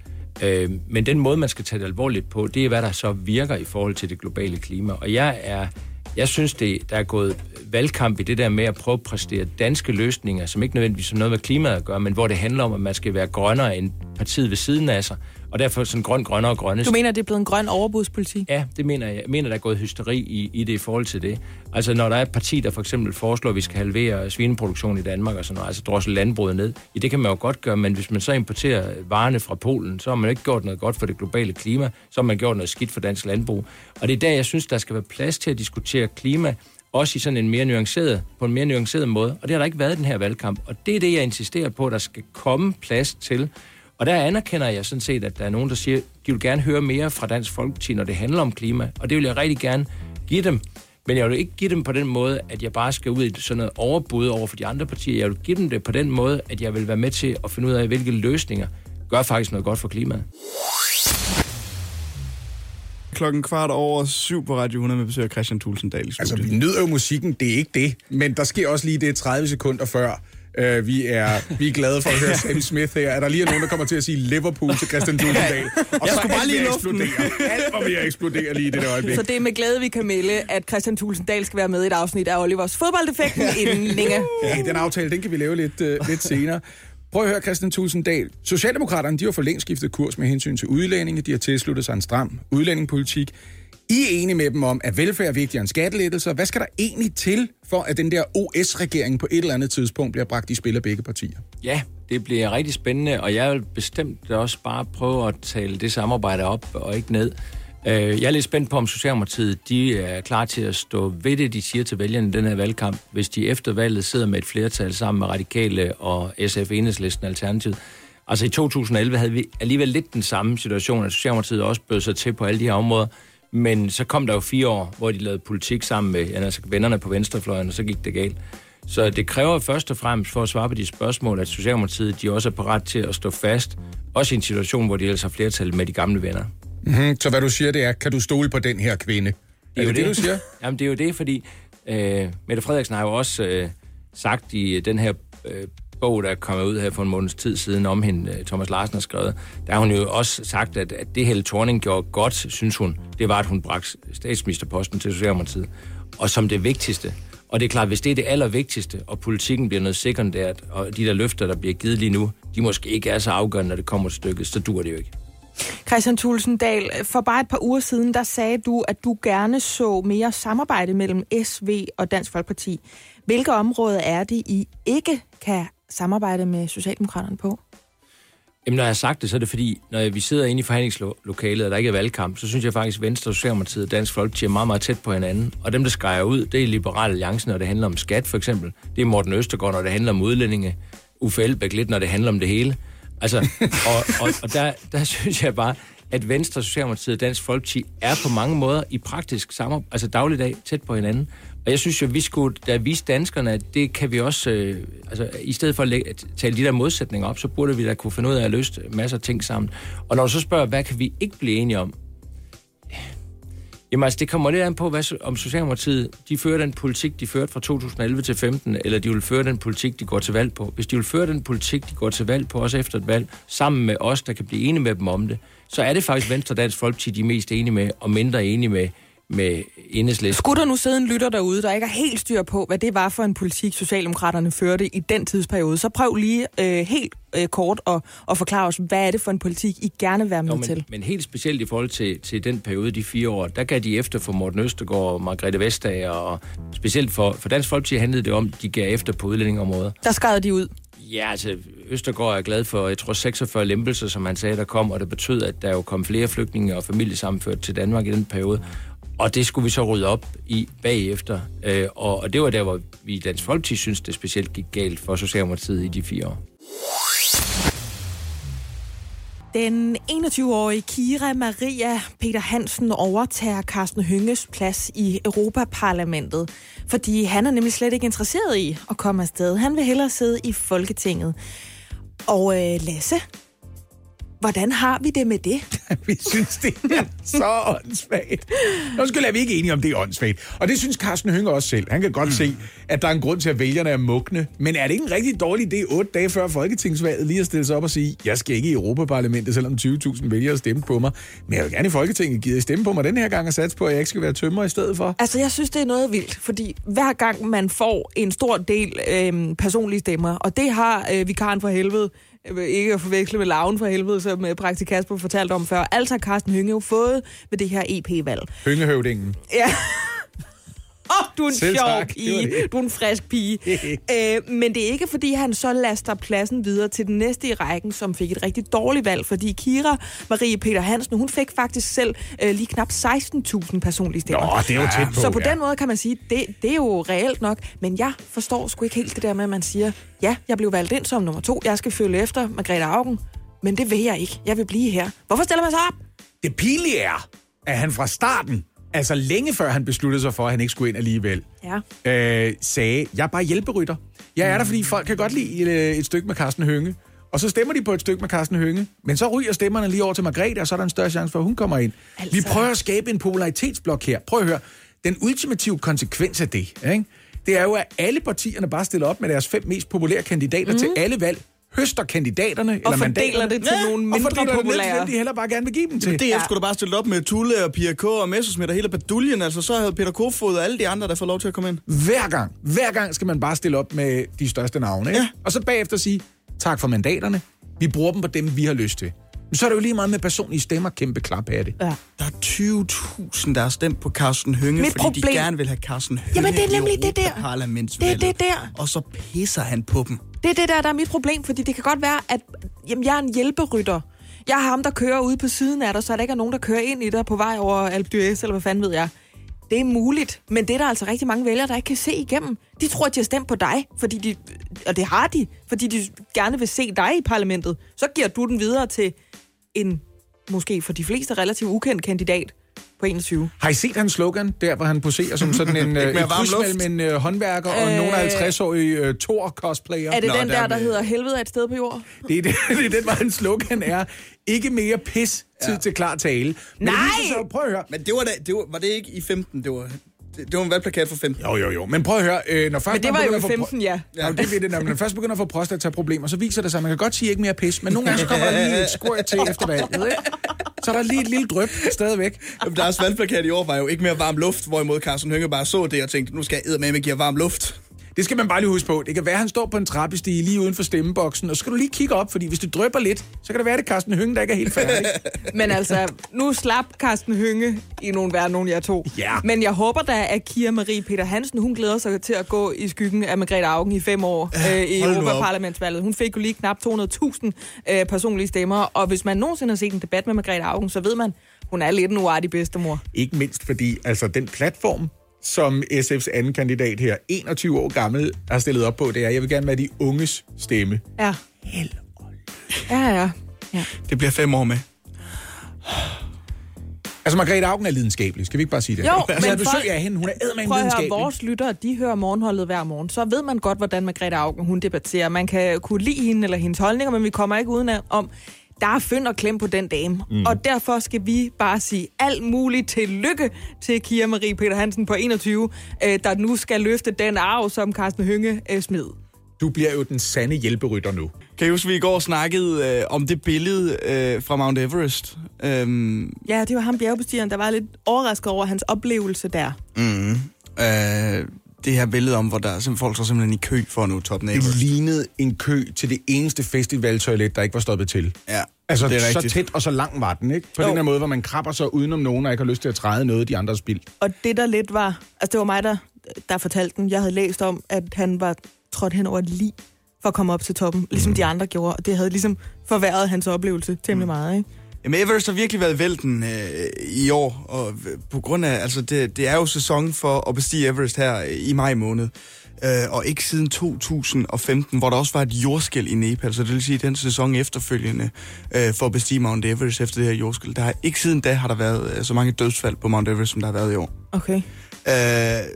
Øh, men den måde, man skal tage det alvorligt på, det er, hvad der så virker i forhold til det globale klima. Og jeg er jeg synes, det, der er gået valgkamp i det der med at prøve at præstere danske løsninger, som ikke nødvendigvis har noget med klimaet at gøre, men hvor det handler om, at man skal være grønnere end partiet ved siden af sig. Og derfor sådan grøn, grønnere og grønne. Du mener, det er blevet en grøn overbudspolitik? Ja, det mener jeg. Jeg mener, der er gået hysteri i, i det i forhold til det. Altså, når der er et parti, der for eksempel foreslår, at vi skal halvere svineproduktion i Danmark og sådan noget, altså drossel landbruget ned, ja, det kan man jo godt gøre, men hvis man så importerer varerne fra Polen, så har man ikke gjort noget godt for det globale klima, så har man gjort noget skidt for dansk landbrug. Og det er der, jeg synes, der skal være plads til at diskutere klima, også i sådan en mere nuanceret, på en mere nuanceret måde. Og det har der ikke været i den her valgkamp. Og det er det, jeg insisterer på, at der skal komme plads til. Og der anerkender jeg sådan set, at der er nogen, der siger, de vil gerne høre mere fra Dansk Folkeparti, når det handler om klima. Og det vil jeg rigtig gerne give dem. Men jeg vil ikke give dem på den måde, at jeg bare skal ud i sådan noget overbud over for de andre partier. Jeg vil give dem det på den måde, at jeg vil være med til at finde ud af, hvilke løsninger gør faktisk noget godt for klimaet. Klokken kvart over syv på Radio 100 med besøg af Christian Tulsendal i Altså, vi nyder jo musikken, det er ikke det. Men der sker også lige det 30 sekunder før, Uh, vi, er, vi er glade for at høre Sam Smith her. Er der lige nogen, der kommer til at sige Liverpool til Christian Tulsendal? Og Jeg så skulle bare lige luften. eksplodere. Alt var ved at eksplodere lige i det der øjeblik. Så det er med glæde, vi kan melde, at Christian Tulsendal skal være med i et afsnit af Olivers fodboldeffekten inden længe. Ja, den aftale, den kan vi lave lidt, uh, lidt senere. Prøv at høre, Christian Tulsendal. Socialdemokraterne, de har for længst skiftet kurs med hensyn til udlændinge. De har tilsluttet sig en stram udlændingepolitik. I er enige med dem om, at velfærd er vigtigere end skattelettelser. Hvad skal der egentlig til, for at den der OS-regering på et eller andet tidspunkt bliver bragt i spil af begge partier? Ja, det bliver rigtig spændende, og jeg vil bestemt også bare prøve at tale det samarbejde op og ikke ned. Øh, jeg er lidt spændt på, om Socialdemokratiet de er klar til at stå ved det, de siger til vælgerne i den her valgkamp, hvis de efter valget sidder med et flertal sammen med Radikale og SF Enhedslisten Alternativet. Altså i 2011 havde vi alligevel lidt den samme situation, at Socialdemokratiet også bød sig til på alle de her områder. Men så kom der jo fire år, hvor de lavede politik sammen med altså vennerne på venstrefløjen, og så gik det galt. Så det kræver først og fremmest for at svare på de spørgsmål, at Socialdemokratiet de også er parat til at stå fast, også i en situation, hvor de ellers har flertal med de gamle venner. Mm-hmm. Så hvad du siger, det er, kan du stole på den her kvinde? Er det det, du siger? Jamen, det er jo det, fordi øh, Mette Frederiksen har jo også øh, sagt i øh, den her øh, bog, der er kommet ud her for en måneds tid siden om hende, øh, Thomas Larsen har skrevet, der har hun jo også sagt, at, at det Helle Thorning gjorde godt, synes hun, det var, at hun bragte statsministerposten til Socialdemokratiet. Og som det vigtigste, og det er klart, hvis det er det allervigtigste, og politikken bliver noget sekundært, og de der løfter, der bliver givet lige nu, de måske ikke er så afgørende, når det kommer til stykket, så dur det jo ikke. Christian Tulsendal, for bare et par uger siden, der sagde du, at du gerne så mere samarbejde mellem SV og Dansk Folkeparti. Hvilke områder er det, I ikke kan samarbejde med Socialdemokraterne på? Jamen, når jeg har sagt det, så er det fordi, når vi sidder inde i forhandlingslokalet, og der ikke er valgkamp, så synes jeg faktisk, at Venstre, Socialdemokratiet og Dansk Folkeparti er meget, meget tæt på hinanden. Og dem, der skrejer ud, det er Liberal Alliance, når det handler om skat, for eksempel. Det er Morten Østergaard, når det handler om udlændinge. Uffe Elbæk lidt, når det handler om det hele. Altså, og, og, og der, der synes jeg bare, at Venstre, Socialdemokratiet og Dansk Folkeparti er på mange måder i praktisk samarbejde, altså dagligdag, tæt på hinanden. Og jeg synes jo, at vi skulle da vise danskerne, at det kan vi også, øh, altså i stedet for at, lægge, at tale de der modsætninger op, så burde vi da kunne finde ud af at løse masser af ting sammen. Og når du så spørger, hvad kan vi ikke blive enige om? Jamen altså, det kommer lidt an på, hvad, om Socialdemokratiet, de fører den politik, de førte fra 2011 til 15, eller de vil føre den politik, de går til valg på. Hvis de vil føre den politik, de går til valg på, også efter et valg, sammen med os, der kan blive enige med dem om det, så er det faktisk Venstre og Dansk Folkeparti, de er mest enige med, og mindre enige med med enhedslisten. Skulle der nu sidde en lytter derude, der ikke er helt styr på, hvad det var for en politik, Socialdemokraterne førte i den tidsperiode, så prøv lige øh, helt øh, kort at, at forklare os, hvad er det for en politik, I gerne vil være med Jo, til? men, men helt specielt i forhold til, til den periode, de fire år, der gav de efter for Morten Østergaard og Margrethe Vestager, og specielt for, for Dansk Folkeparti handlede det om, de gav efter på udlændingområdet. Der skadede de ud. Ja, altså, Østergaard er glad for, jeg tror, 46 lempelser, som han sagde, der kom, og det betød, at der jo kom flere flygtninge og familiesammenført til Danmark i den periode. Og det skulle vi så rydde op i bagefter. Øh, og, og det var der, hvor vi i Dansk Folkeparti synes, det specielt gik galt for Socialdemokratiet i de fire år. Den 21-årige Kira Maria Peter Hansen overtager Carsten Hynges plads i Europaparlamentet, fordi han er nemlig slet ikke interesseret i at komme afsted. Han vil hellere sidde i Folketinget. Og øh, Lasse, hvordan har vi det med det? Vi synes, det er så åndssvagt. Nu skal er vi ikke enige om, det er åndssvagt. Og det synes Carsten Hønge også selv. Han kan godt mm. se, at der er en grund til, at vælgerne er mugne. Men er det ikke en rigtig dårlig idé, otte dage før Folketingsvalget, lige at stille sig op og sige, jeg skal ikke i Europaparlamentet, selvom 20.000 vælgere stemte på mig. Men jeg vil gerne i Folketinget give stemme på mig den her gang og satse på, at jeg ikke skal være tømmer i stedet for. Altså, jeg synes, det er noget vildt, fordi hver gang man får en stor del øh, personlige stemmer, og det har øh, vikaren for helvede, ikke at forveksle med laven for helvede, som øh, praktik Kasper fortalte om før, altså har Carsten Hynge jo fået ved det her EP-valg. Høngehøvdingen. Ja. Du er en Selv sjov tak. Pige. Du er en frisk pige. øh, men det er ikke, fordi han så laster pladsen videre til den næste i rækken, som fik et rigtig dårligt valg, fordi Kira Marie Peter Hansen, hun fik faktisk selv øh, lige knap 16.000 personlige stemmer. Nå, det er jo tæt på. Så på ja. den måde kan man sige, det, det er jo reelt nok. Men jeg forstår sgu ikke helt det der med, at man siger, ja, jeg blev valgt ind som nummer to. Jeg skal følge efter Margrethe Augen. Men det vil jeg ikke. Jeg vil blive her. Hvorfor stiller man sig op? Det pinlige er, at han fra starten, altså længe før han besluttede sig for, at han ikke skulle ind alligevel, Ja. øh, sagde, jeg er bare hjælperytter. Jeg er der, fordi folk kan godt lide øh, et stykke med Carsten Hønge. Og så stemmer de på et stykke med Carsten Hønge. Men så ryger stemmerne lige over til Margrethe, og så er der en større chance for, at hun kommer ind. Altså-. Vi prøver at skabe en popularitetsblok her. Prøv at høre. Den ultimative konsekvens af det, ikke? det er jo, at alle partierne bare stiller op med deres fem mest populære kandidater mm. til alle valg, høster kandidaterne eller fordeler mandaterne, det til nogle mindre og fordeler det ned til populære. dem, de heller bare gerne vil give dem til. DF ja. skulle da bare stille op med Tulle og Pia K. og Messersmith og hele baduljen. Altså, så havde Peter Kofod og alle de andre, der får lov til at komme ind. Hver gang, hver gang skal man bare stille op med de største navne. Ikke? Ja. Og så bagefter sige, tak for mandaterne. Vi bruger dem på dem, vi har lyst til. Så er det jo lige meget med personlige stemmer, kæmpe klap af det. Ja. Der er 20.000, der har stemt på Carsten Hønge, Mit fordi de problem- gerne vil have Carsten Hønge Jamen, det er nemlig i det der. Det er det der. Og så pisser han på dem. Det er det der, der er mit problem, fordi det kan godt være, at jamen, jeg er en hjælperytter. Jeg er ham, der kører ude på siden af dig, så der ikke er nogen, der kører ind i dig på vej over Alpe d'Huez, eller hvad fanden ved jeg. Det er muligt, men det er der altså rigtig mange vælgere, der ikke kan se igennem. De tror, at de har stemt på dig, fordi de, og det har de, fordi de gerne vil se dig i parlamentet. Så giver du den videre til en, måske for de fleste relativt ukendt kandidat på 21. Har I set hans slogan, der hvor han poserer som sådan en, øh, kryds mellem en øh, håndværker og Øh, nogle af 50-årige øh, Thor-cosplayer? Er det Nå, den der der, er der hedder helvede er et sted på jord? Det er, det, det er den, hvor hans slogan er, ikke mere pis, tid ja. til klar tale. Men det Nej! sig, prøv at høre, Men det var, da, det var, var det ikke i 15? Det var, det, var en valgplakat for 15. Jo, jo, jo. Men prøv at høre, øh, når først Men det man var jo begynder i at få 15, ja. Ja, det ved det, når man først begynder at få prostataproblemer, så viser det sig, at man kan godt sige ikke mere pis, men nogle gange så kommer der lige et squirt til efter valget, ikke? Så er der lige et lille drøb stadigvæk. Jamen, Deres valgplakat i år var jo ikke mere varm luft, hvorimod Carsten Hønge bare så det og tænkte, nu skal jeg med med give varm luft. Det skal man bare lige huske på. Det kan være, at han står på en trappestige lige uden for stemmeboksen, og så skal du lige kigge op, fordi hvis det drøber lidt, så kan det være, at det Carsten Hønge, der ikke er helt færdig. Men altså, nu slap Carsten Hønge i nogle værre nogen jer to. Ja. Men jeg håber da, at Kira Marie Peter Hansen, hun glæder sig til at gå i skyggen af Margrethe Augen i fem år øh, i. Europaparlamentsvalget. Hun fik jo lige knap 200.000 øh, personlige stemmer, og hvis man nogensinde har set en debat med Margrethe Augen, så ved man, hun er lidt en uartig bedstemor. Ikke mindst fordi, altså den platform, som SF's anden kandidat her, 21 år gammel, har stillet op på, det er, jeg vil gerne være de unges stemme. Ja. Ja, ja. ja. Det bliver fem år med. Altså, Margrethe Augen er lidenskabelig, skal vi ikke bare sige det? Jo, altså, jeg men besøg folk- af hende, hun er eddermame Prøv at høre, vores lyttere, de hører morgenholdet hver morgen. Så ved man godt, hvordan Margrethe Augen, hun debatterer. Man kan kunne lide hende eller hendes holdninger, men vi kommer ikke uden om, der er fynd og klem på den dame. Mm. Og derfor skal vi bare sige alt muligt tillykke til Kira Marie Peter Hansen på 21, øh, der nu skal løfte den arv, som Carsten Hønge øh, smed. Du bliver jo den sande hjælperytter nu. Kan I huske, vi i går snakkede øh, om det billede øh, fra Mount Everest? Øhm, Ja, det var ham bjergbestigeren, der var lidt overrasket over hans oplevelse der. mm, øh, det her billede om, hvor der er simpelthen folk står simpelthen i kø for at nå toppen af Det lignede en kø til det eneste festivaltoilet, der ikke var stoppet til. Ja, Altså, det er så tæt og så lang var den, ikke? På Jo. den her måde, hvor man krabber sig udenom nogen, og ikke har lyst til at træde noget, de andre har spildt. Og det der lidt var, altså det var mig, der, der fortalte den. Jeg havde læst om, at han var trådt hen over et lig for at komme op til toppen, ligesom de andre gjorde. Og det havde ligesom forværret hans oplevelse temmelig meget, ikke? Jamen, Everest har virkelig været vælten øh, i år, og på grund af, altså det, det er jo sæson for at bestige Everest her øh, i maj måned, øh, og ikke siden 2015, hvor der også var et jordskæl i Nepal, så det vil sige den sæson efterfølgende øh, for at bestige Mount Everest efter det her jordskæl. Der har, ikke siden da har der været øh, så mange dødsfald på Mount Everest, som der har været i år. Okay. Øh,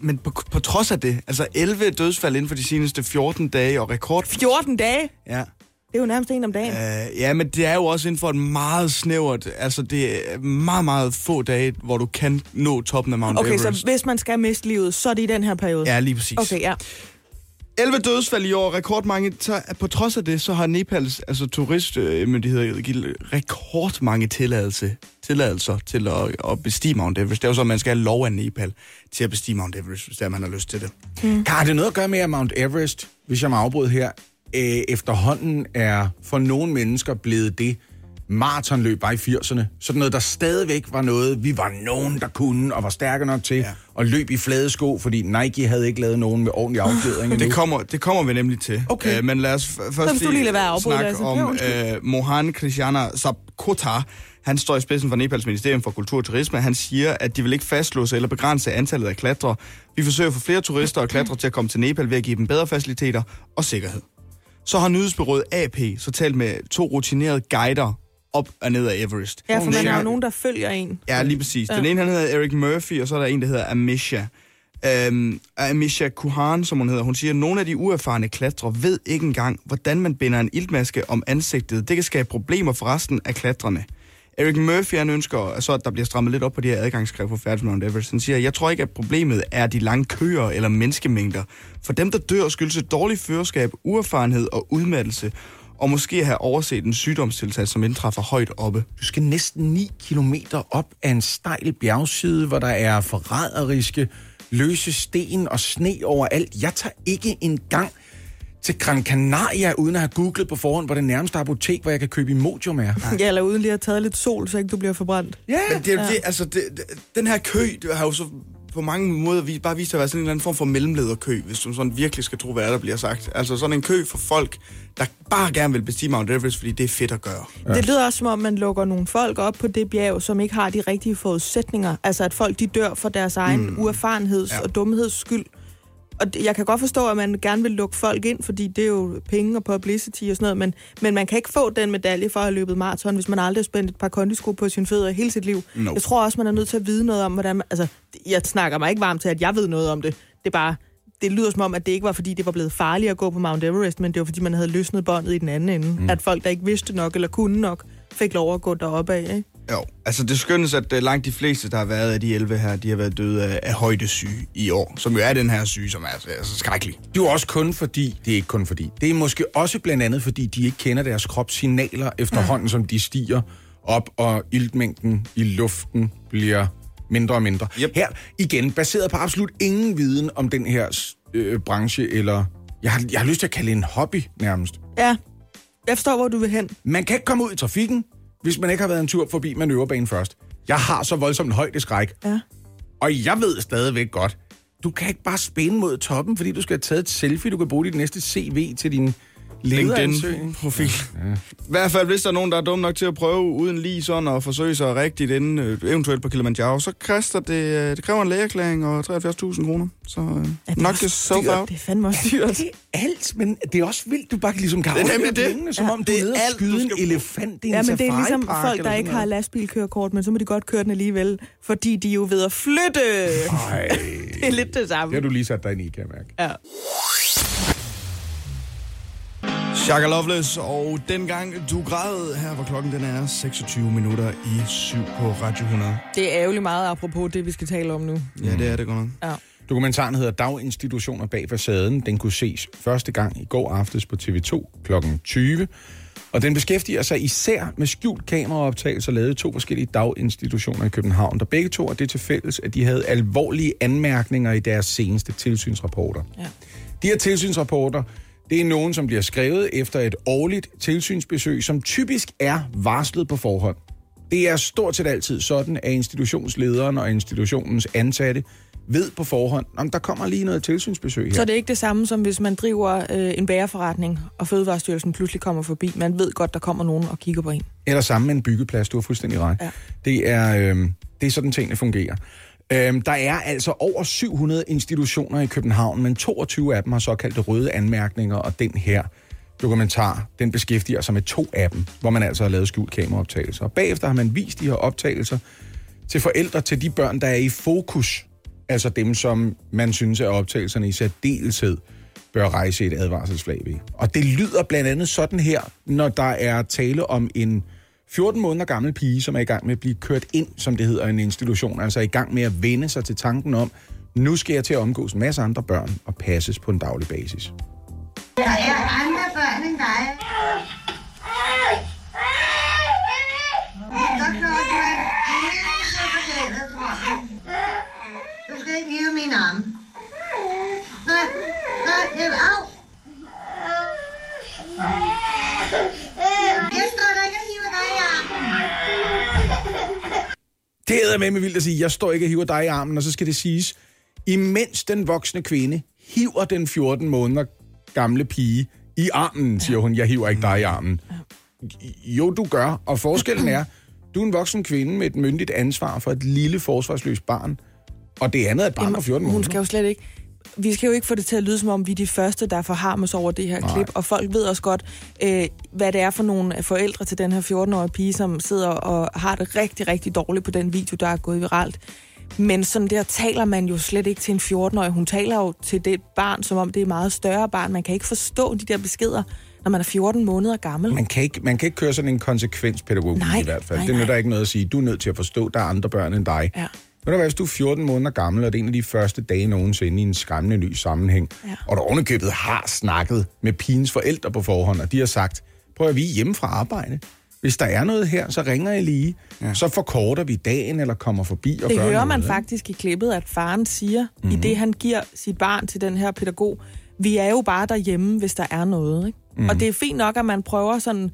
men på, på trods af det, altså 11 dødsfald inden for de seneste 14 dage, og rekord... 14 dage? Ja. Det er jo nærmest en om dagen. Øh, ja, men det er jo også inden for et meget snævert, altså det er meget, meget få dage, hvor du kan nå toppen af Mount Okay, Everest. så hvis man skal miste livet, så er det i den her periode? Ja, lige præcis. Okay, ja. 11 dødsfald i år, rekordmange. Så på trods af det, så har Nepals altså, turistmyndigheder givet rekordmange tilladelse, tilladelser til at, at bestige Mount Everest. Det er jo så, at man skal have lov af Nepal til at bestige Mount Everest, hvis det er, man har lyst til det. Mm. Har det noget at gøre med, at Mount Everest, hvis jeg må afbryde her, øh, efterhånden er for nogle mennesker blevet det maratonløb var i 80'erne. Sådan noget, der stadigvæk var noget, vi var nogen, der kunne og var stærke nok til. Ja. Og løb i flade sko, fordi Nike havde ikke lavet nogen med ordentlig afklædning endnu. Det kommer, det kommer vi nemlig til. Okay. Øh, men lad os først lige at afbryde, snakke. Ja, om øh, Mohan Krishna Sapkotar. Han står i spidsen for Nepals Ministerium for Kultur og Turisme. Han siger, at de vil ikke fastlåse eller begrænse antallet af klatre. Vi forsøger at få flere turister og klatre til at komme til Nepal ved at give dem bedre faciliteter og sikkerhed. Så har nyhedsbyrået AP så talt med to rutinerede guider op og ned af Everest. Ja, for man har jo nogen, der følger en. Ja, lige præcis. Den ene, han hedder Eric Murphy, og så er der en, der hedder Amisha. Øhm, Amisha Kuhan, som hun hedder, hun siger, at nogle af de uerfarne klatre ved ikke engang, hvordan man binder en iltmaske om ansigtet. Det kan skabe problemer for resten af klatrerne. Eric Murphy, han ønsker så, at der bliver strammet lidt op på de her adgangskrav for færdig Mount Everest. Han siger, jeg tror ikke, at problemet er de lange køer eller menneskemængder. For dem, der dør, skyldes et dårligt førerskab, uerfarenhed og udmattelse, og måske have overset en sygdomstilstand, som indtræffer højt oppe. Du skal næsten 9 km op af en stejl bjergside, hvor der er forræderiske løse sten og sne overalt. Jeg tager ikke engang til Gran Canaria, uden at have googlet på forhånd, hvor det nærmeste apotek, hvor jeg kan købe Imodium er. Ja, eller uden lige at have taget lidt sol, så ikke du bliver forbrændt. Ja, Men det er jo det, altså, det, det, den her kø, det har jo så på mange måder vi, bare vist sig at være sådan en eller anden form for mellemlederkø, hvis du sådan virkelig skal tro, hvad der bliver sagt. Altså sådan en kø for folk, der bare gerne vil bestige Mount Everest, fordi det er fedt at gøre. Ja. Det lyder også, som om man lukker nogle folk op på det bjerg, som ikke har de rigtige forudsætninger. Altså, at folk de dør for deres egen mm. uerfarenheds- Ja. ja. og dumheds skyld. Og jeg kan godt forstå, at man gerne vil lukke folk ind, fordi det er jo penge og publicity og sådan noget, men, men man kan ikke få den medalje for at have løbet maraton, hvis man aldrig har spændt et par kondisko på sine fødder hele sit liv. No. Jeg tror også, man er nødt til at vide noget om, hvordan man... Altså, jeg snakker mig ikke varmt til, at jeg ved noget om det. Det er bare... Det lyder som om, at det ikke var, fordi det var blevet farligt at gå på Mount Everest, men det var, fordi man havde løsnet båndet i den anden ende. Mm. At folk, der ikke vidste nok eller kunne nok, fik lov at gå deroppe af. Ikke? Jo, altså det skyndes, at uh, langt de fleste, der har været af de 11 her, de har været døde af, af højdesyge i år, som jo er den her syge, som er altså, altså skrækkelig. Det er jo også kun fordi, det er ikke kun fordi, det er måske også blandt andet fordi, de ikke kender deres kropssignaler efterhånden, som de stiger op, og iltmængden i luften bliver mindre og mindre. Yep. Her igen, baseret på absolut ingen viden om den her øh, branche, eller jeg har, jeg har lyst til at kalde det en hobby nærmest. Ja, jeg forstår, hvor du vil hen. Man kan ikke komme ud i trafikken, hvis man ikke har været en tur forbi manøvrebanen først. Jeg har så voldsomt en højdeskræk, Ja. og jeg ved stadigvæk godt, du kan ikke bare spænde mod toppen, fordi du skal have taget et selfie, du kan bruge dit næste CV til din LinkedIn-profil. LinkedIn-profil. Ja. I hvert fald, hvis der er nogen, der er dum nok til at prøve uden lige sådan og forsøge sig rigtigt inden, øh, eventuelt på Kilimanjaro, så koster det, øh, det kræver en lægeerklæring og 73.000 kroner. Så øh, Ja, nok yourself dyrt. out. Det er fandme også dyrt. Det er alt, men det er også vildt, du bare ligesom kan Det er nemlig det. pengene, som Ja, om du det er alt, skyde en elefant i en Ja, men det er ligesom folk, der ikke har lastbilkørekort, men så må de godt køre den alligevel, fordi de er jo ved at flytte. Ej, Det er lidt det det samme. har du lige sat dig ind i, kan jeg mærke. Ja. Shaka Loveless, og dengang du græd, her hvor klokken den er 26 minutter i 7 på Radio 100. Det er ærgerligt meget apropos det, vi skal tale om nu. Ja, det er det godt nok. Ja. Dokumentaren hedder Daginstitutioner bag facaden. Den kunne ses første gang i går aftes på TV2 kl. 20. Og den beskæftiger sig især med skjult kameraoptagelser lavet i to forskellige daginstitutioner i København, der begge to er det til fælles, at de havde alvorlige anmærkninger i deres seneste tilsynsrapporter. Ja. De her tilsynsrapporter, det er nogen, som bliver skrevet efter et årligt tilsynsbesøg, som typisk er varslet på forhånd. Det er stort set altid sådan, at institutionslederen og institutionens ansatte ved på forhånd, om der kommer lige noget tilsynsbesøg her. Så det er ikke det samme, som hvis man driver øh, en bagerforretning, og Fødevarestyrelsen pludselig kommer forbi. Man ved godt, der kommer nogen og kigger på en. Eller sammen med en byggeplads, du har fuldstændig ret. Ja. Det, er, øh, det er sådan, tingene fungerer. Øhm, der er altså over 700 institutioner i København, men 22 af dem har såkaldte røde anmærkninger, og den her dokumentar, den beskæftiger sig med to af dem, hvor man altså har lavet skjult kameraoptagelser. Og bagefter har man vist de her optagelser til forældre til de børn, der er i fokus. Altså dem, som man synes, at optagelserne i særdeleshed bør rejse et advarselsflag ved. Og det lyder blandt andet sådan her, når der er tale om en 14 måneder gammel pige, som er i gang med at blive kørt ind, som det hedder, en institution. Altså i gang med at vende sig til tanken om, nu skal jeg til at omgås en masse andre børn og passes på en daglig basis. Der er andre børn end dig. Så klart, du jeg. Skal ikke hive min arm. Nej, nej, det er af. Jeg det er med vildt at sige, jeg står ikke og hiver dig i armen, og så skal det siges, imens den voksne kvinde hiver den 14 måneder gamle pige i armen, siger hun, jeg hiver ikke dig i armen. Jo, du gør, og forskellen er, du er en voksen kvinde med et myndigt ansvar for et lille forsvarsløst barn, og det andet er et barn på 14 måneder. Hun skal jo slet ikke... Vi skal jo ikke få det til at lyde, som om vi er de første, der forharmes over det her Nej. klip. Og folk ved også godt, øh, hvad det er for nogle forældre til den her 14-årige pige, som sidder og har det rigtig, rigtig dårligt på den video, der er gået viralt. Men sådan der taler man jo slet ikke til en 14-årig. Hun taler jo til det barn, som om det er et meget større barn. Man kan ikke forstå de der beskeder, når man er 14 måneder gammel. Man kan, ikke, man kan ikke køre sådan en konsekvenspædagog Nej, i hvert fald. nej, det nytter nej. ikke noget at sige, du er nødt til at forstå, der er andre børn end dig. Ja. Ved du hvad, hvis du er 14 måneder gammel, og det er en af de første dage nogensinde i en skræmmende ny sammenhæng, Ja. og du ovenikøbet har snakket med pigens forældre på forhånd, og de har sagt, prøv at vi er hjemme fra arbejde. Hvis der er noget her, så ringer jeg lige. Ja. Så forkorter vi dagen, eller kommer forbi og Det gør hører noget. man faktisk i klippet, at faren siger, mm-hmm. Mhm. i det han giver sit barn til den her pædagog, vi er jo bare derhjemme, hvis der er noget. Ikke? Mhm. Mm. Og det er fint nok, at man prøver sådan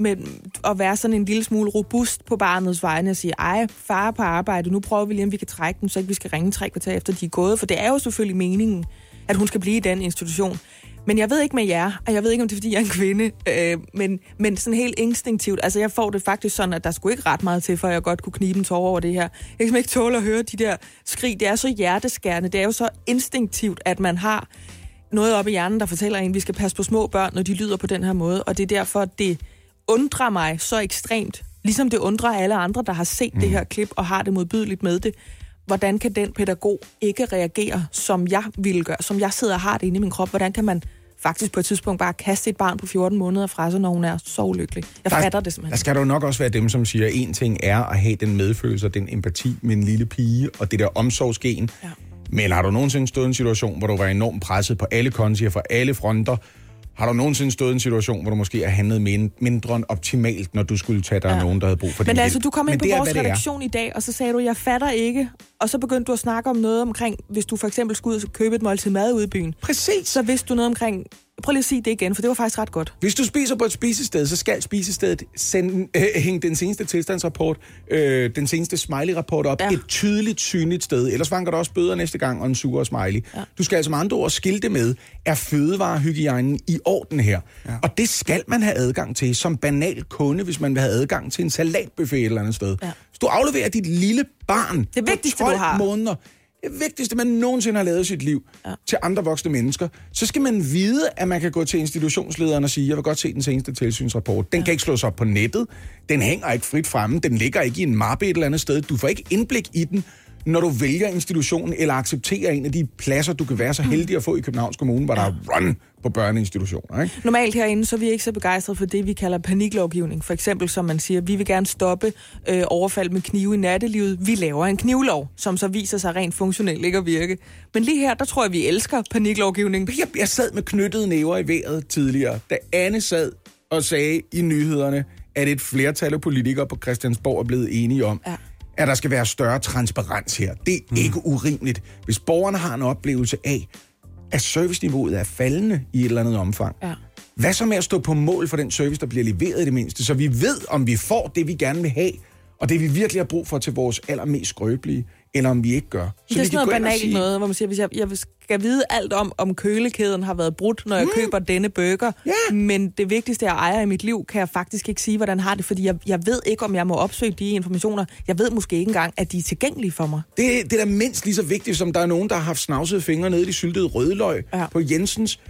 med at være sådan en lille smule robust på barnets vegne og sige, ej, far på arbejde, nu prøver vi lige, om vi kan trække dem, så ikke vi skal ringe tre kvarter efter, de er gået. For det er jo selvfølgelig meningen, at hun skal blive i den institution. Men jeg ved ikke med jer, og jeg ved ikke, om det er, fordi jeg er en kvinde, øh, men, men sådan helt instinktivt, altså jeg får det faktisk sådan, at der skulle ikke ret meget til, for jeg godt kunne knibe en tårer over det her. Jeg kan simpelthen ikke tåle at høre de der skrig. Det er så hjerteskærende, det er jo så instinktivt, at man har noget op i hjernen, der fortæller en, at vi skal passe på små børn, når de lyder på den her måde, og det er derfor, det undrer mig så ekstremt, ligesom det undrer alle andre, der har set mm. det her klip og har det modbydeligt med det. Hvordan kan den pædagog ikke reagere, som jeg ville gøre, som jeg sidder og har det inde i min krop? Hvordan kan man faktisk på et tidspunkt bare kaste et barn på 14 måneder fra sig, når hun er så ulykkelig? Jeg Der- fatter det simpelthen. Der skal jo nok også være dem, som siger, at en ting er at have den medfølelse og den empati med en lille pige, og det der omsorgsgen. Ja. Men har du nogensinde stået i en situation, hvor du var enormt presset på alle kontier, fra alle fronter? Har du nogensinde stået i en situation, hvor du måske har handlet min- mindre end optimalt, når du skulle tage dig ja. Nogen, der havde brug for din Men altså, hjælp? du kom ind Men på det er, vores det er. redaktion i dag, og så sagde du, jeg fatter ikke. Og så begyndte du at snakke om noget omkring, hvis du for eksempel skulle ud og købe et måltid mad ude i byen. Præcis. Så vidste du noget omkring... Prøv lige at sige det igen, for det var faktisk ret godt. Hvis du spiser på et spisested, så skal spisestedet sende, øh, hænge den seneste tilstandsrapport, øh, den seneste smiley-rapport op, ja. Et tydeligt, synligt sted. Ellers vanker der også bøder næste gang, og en sur smiley. Ja. Du skal altså med andre ord skilte med, er fødevarehygiejnen i orden her? Ja. Og det skal man have adgang til som banal kunde, hvis man vil have adgang til en salatbuffet et eller andet sted. Ja. Ja. Hvis du afleverer dit lille barn Det vigtigste, på 12 du har. måneder, det vigtigste, man nogensinde har lavet i sit liv ja. til andre voksne mennesker, så skal man vide, at man kan gå til institutionslederen og sige, jeg vil godt se den seneste tilsynsrapport. Den ja. kan ikke slås op på nettet. Den hænger ikke frit fremme. Den ligger ikke i en mappe et eller andet sted. Du får ikke indblik i den, når du vælger institutionen eller accepterer en af de pladser, du kan være så heldig at få i Københavns Kommune, hvor der er run på børneinstitutioner. Ikke? Normalt herinde, så er vi ikke så begejstrede for det, vi kalder paniklovgivning. For eksempel, som man siger, vi vil gerne stoppe øh, overfald med knive i nattelivet. Vi laver en knivlov, som så viser sig rent funktionelt ikke at virke. Men lige her, der tror jeg, vi elsker paniklovgivning. Jeg, jeg sad med knyttede næver i vejret tidligere, da Anne sad og sagde i nyhederne, at et flertal af politikere på Christiansborg er blevet enige om, Ja. at der skal være større transparens her. Det er mm. ikke urimeligt. Hvis borgerne har en oplevelse af, at serviceniveauet er faldende i et eller andet omfang, Ja. hvad så med at stå på mål for den service, der bliver leveret i det mindste, så vi ved, om vi får det, vi gerne vil have, og det vi virkelig har brug for til vores allermest skrøbelige, eller om vi ikke gør. Så det er sådan noget banalt sige, noget, hvor man siger, hvis jeg, jeg skal vide alt om, om kølekæden har været brudt, når jeg mm. køber denne burger, Ja. men det vigtigste, jeg ejer i mit liv, kan jeg faktisk ikke sige, hvordan har det, fordi jeg, jeg ved ikke, om jeg må opsøge de informationer. Jeg ved måske ikke engang, at de er tilgængelige for mig. Det, det er da mindst lige så vigtigt, som der er nogen, der har haft snavsede fingre nede i de syltede rødløg Ja. på Jensens,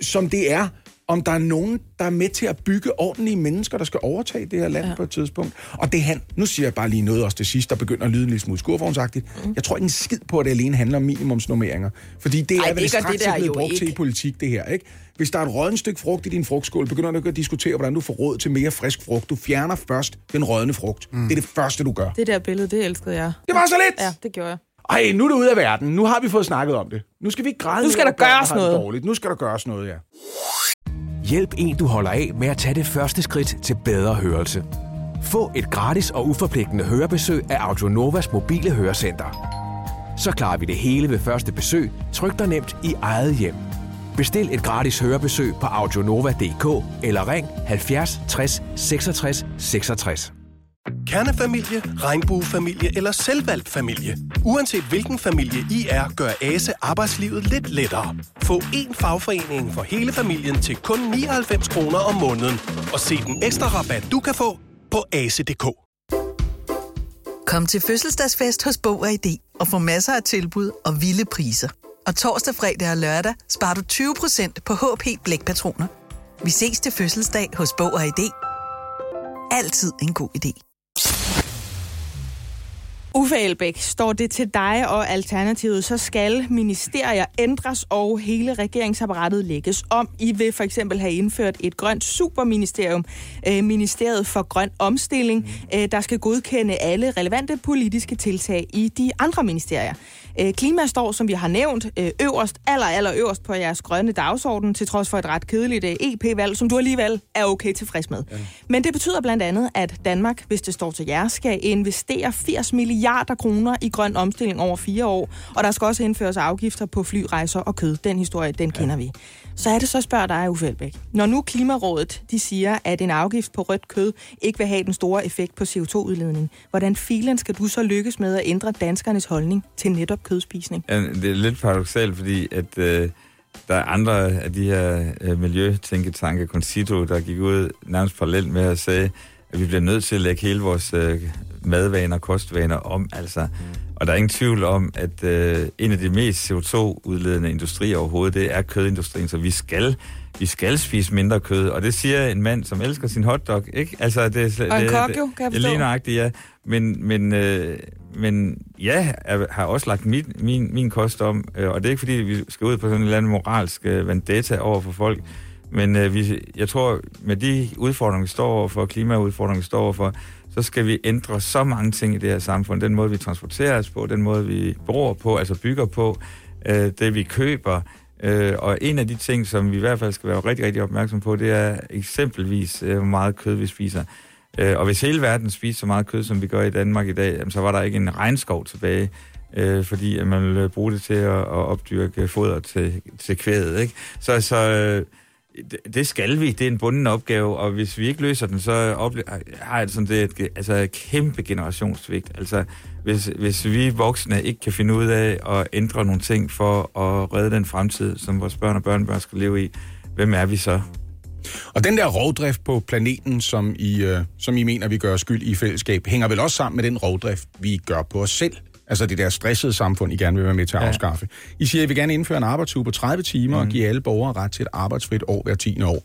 som det er, om der er nogen, der er med til at bygge ordentlige mennesker, der skal overtage det her land ja. på et tidspunkt. Og det han, nu siger jeg bare lige noget også til sidst, der begynder at lyde lille smule skurvognsagtigt. Mm. Jeg tror ikke en skid på, at det alene handler om minimumsnummeringer. Fordi det Ej, er, hvad det straks det der blevet brugt til ikke. i politik, det her. Ikke? Hvis der er et rådent stykke frugt i din frugtskål, begynder du ikke at diskutere, hvordan du får råd til mere frisk frugt. Du fjerner først den rådne frugt. Mm. Det er det første, du gør. Det der billede, det elskede jeg. Det var så lidt! Ja, det gjorde jeg. Ej, nu er det ude af verden. Nu har vi fået snakket om det. Nu skal vi ikke græde Nu skal der gøres noget. Dårligt. Nu skal der gøres noget, ja. Hjælp en, du holder af med at tage det første skridt til bedre hørelse. Få et gratis og uforpligtende hørebesøg af Audionovas mobile hørecenter. Så klarer vi det hele ved første besøg, tryk dig nemt i eget hjem. Bestil et gratis hørebesøg på audionova.dk eller ring 70 60 66 66. Kernefamilie, regnbuefamilie eller selvvalgt familie. Uanset hvilken familie I er, gør ASE arbejdslivet lidt lettere. Få én fagforening for hele familien til kun 99 kroner om måneden. Og se den ekstra rabat, du kan få på ase.dk. Kom til fødselsdagsfest hos Bog og ID og få masser af tilbud og vilde priser. Og torsdag, fredag og lørdag sparer du 20% på HP Blækpatroner. Vi ses til fødselsdag hos Bog og ID. Altid en god idé. Uffe Elbæk, står det til dig og Alternativet, så skal ministerier ændres og hele regeringsapparatet lægges om. I vil for eksempel have indført et grønt superministerium, øh, Ministeriet for Grøn Omstilling, øh, der skal godkende alle relevante politiske tiltag i de andre ministerier. Øh, klima står, som vi har nævnt, øh, øverst, aller, aller øverst på jeres grønne dagsorden, til trods for et ret kedeligt øh, EP-valg, som du alligevel er okay tilfreds med. Ja. Men det betyder blandt andet, at Danmark, hvis det står til jer, skal investere 80 milliarder kroner i grøn omstilling over fire år, og der skal også indføres afgifter på flyrejser og kød. Den historie, den kender vi. Så er det så spørger dig, Uffe Elbæk. Når nu Klimarådet de siger, at en afgift på rødt kød ikke vil have den store effekt på CO2-udledning, hvordan filen skal du så lykkes med at ændre danskernes holdning til netop kødspisning? Ja, det er lidt paradoxalt, fordi at øh, der er andre af de her øh, miljøtænketanke, Concito, der gik ud nærmest parallelt med at sige, at vi bliver nødt til at lægge hele vores øh, madvaner, kostvaner om. Altså. Og der er ingen tvivl om, at øh, en af de mest CO2-udledende industrier overhovedet, det er kødindustrien, så vi skal vi skal spise mindre kød, og det siger en mand, som elsker sin hotdog, ikke? Altså, det, er Og en kok jo, kan jeg det forstå. lige nøjagtigt, ja. Men, men, øh, men jeg er, har også lagt min, min, min kost om, øh, og det er ikke fordi, vi skal ud på sådan en eller anden moralsk øh, vendetta over for folk, men øh, vi, jeg tror, med de udfordringer, vi står overfor, klimaudfordringer, vi står overfor, så skal vi ændre så mange ting i det her samfund. Den måde, vi transporterer os på, den måde, vi bor på, altså bygger på, øh, det vi køber. Øh, og en af de ting, som vi i hvert fald skal være rigtig, rigtig opmærksom på, det er eksempelvis, øh, hvor meget kød vi spiser. Øh, og hvis hele verden spiser så meget kød, som vi gør i Danmark i dag, jamen, så var der ikke en regnskov tilbage, øh, fordi at man ville bruge det til at, at opdyrke foder til, til kvædet. Ikke? Så, så øh, det- det skal vi. Det er en bunden opgave, og hvis vi ikke løser den, så har jeg sådan, det et, altså et kæmpe generationssvigt. Altså, hvis, hvis vi voksne ikke kan finde ud af at ændre nogle ting for at redde den fremtid, som vores børn og børnebørn skal leve i, hvem er vi så? Og den der rovdrift på planeten, som I, øh, som I mener, vi gør skyld i fællesskab, hænger vel også sammen med den rovdrift, vi gør på os selv. Altså det der stressede samfund, I gerne vil være med til at Ja. afskaffe. I siger, at I vil gerne indføre en arbejdsuge på 30 timer mm. og give alle borgere ret til et arbejdsfrit år hver 10. år.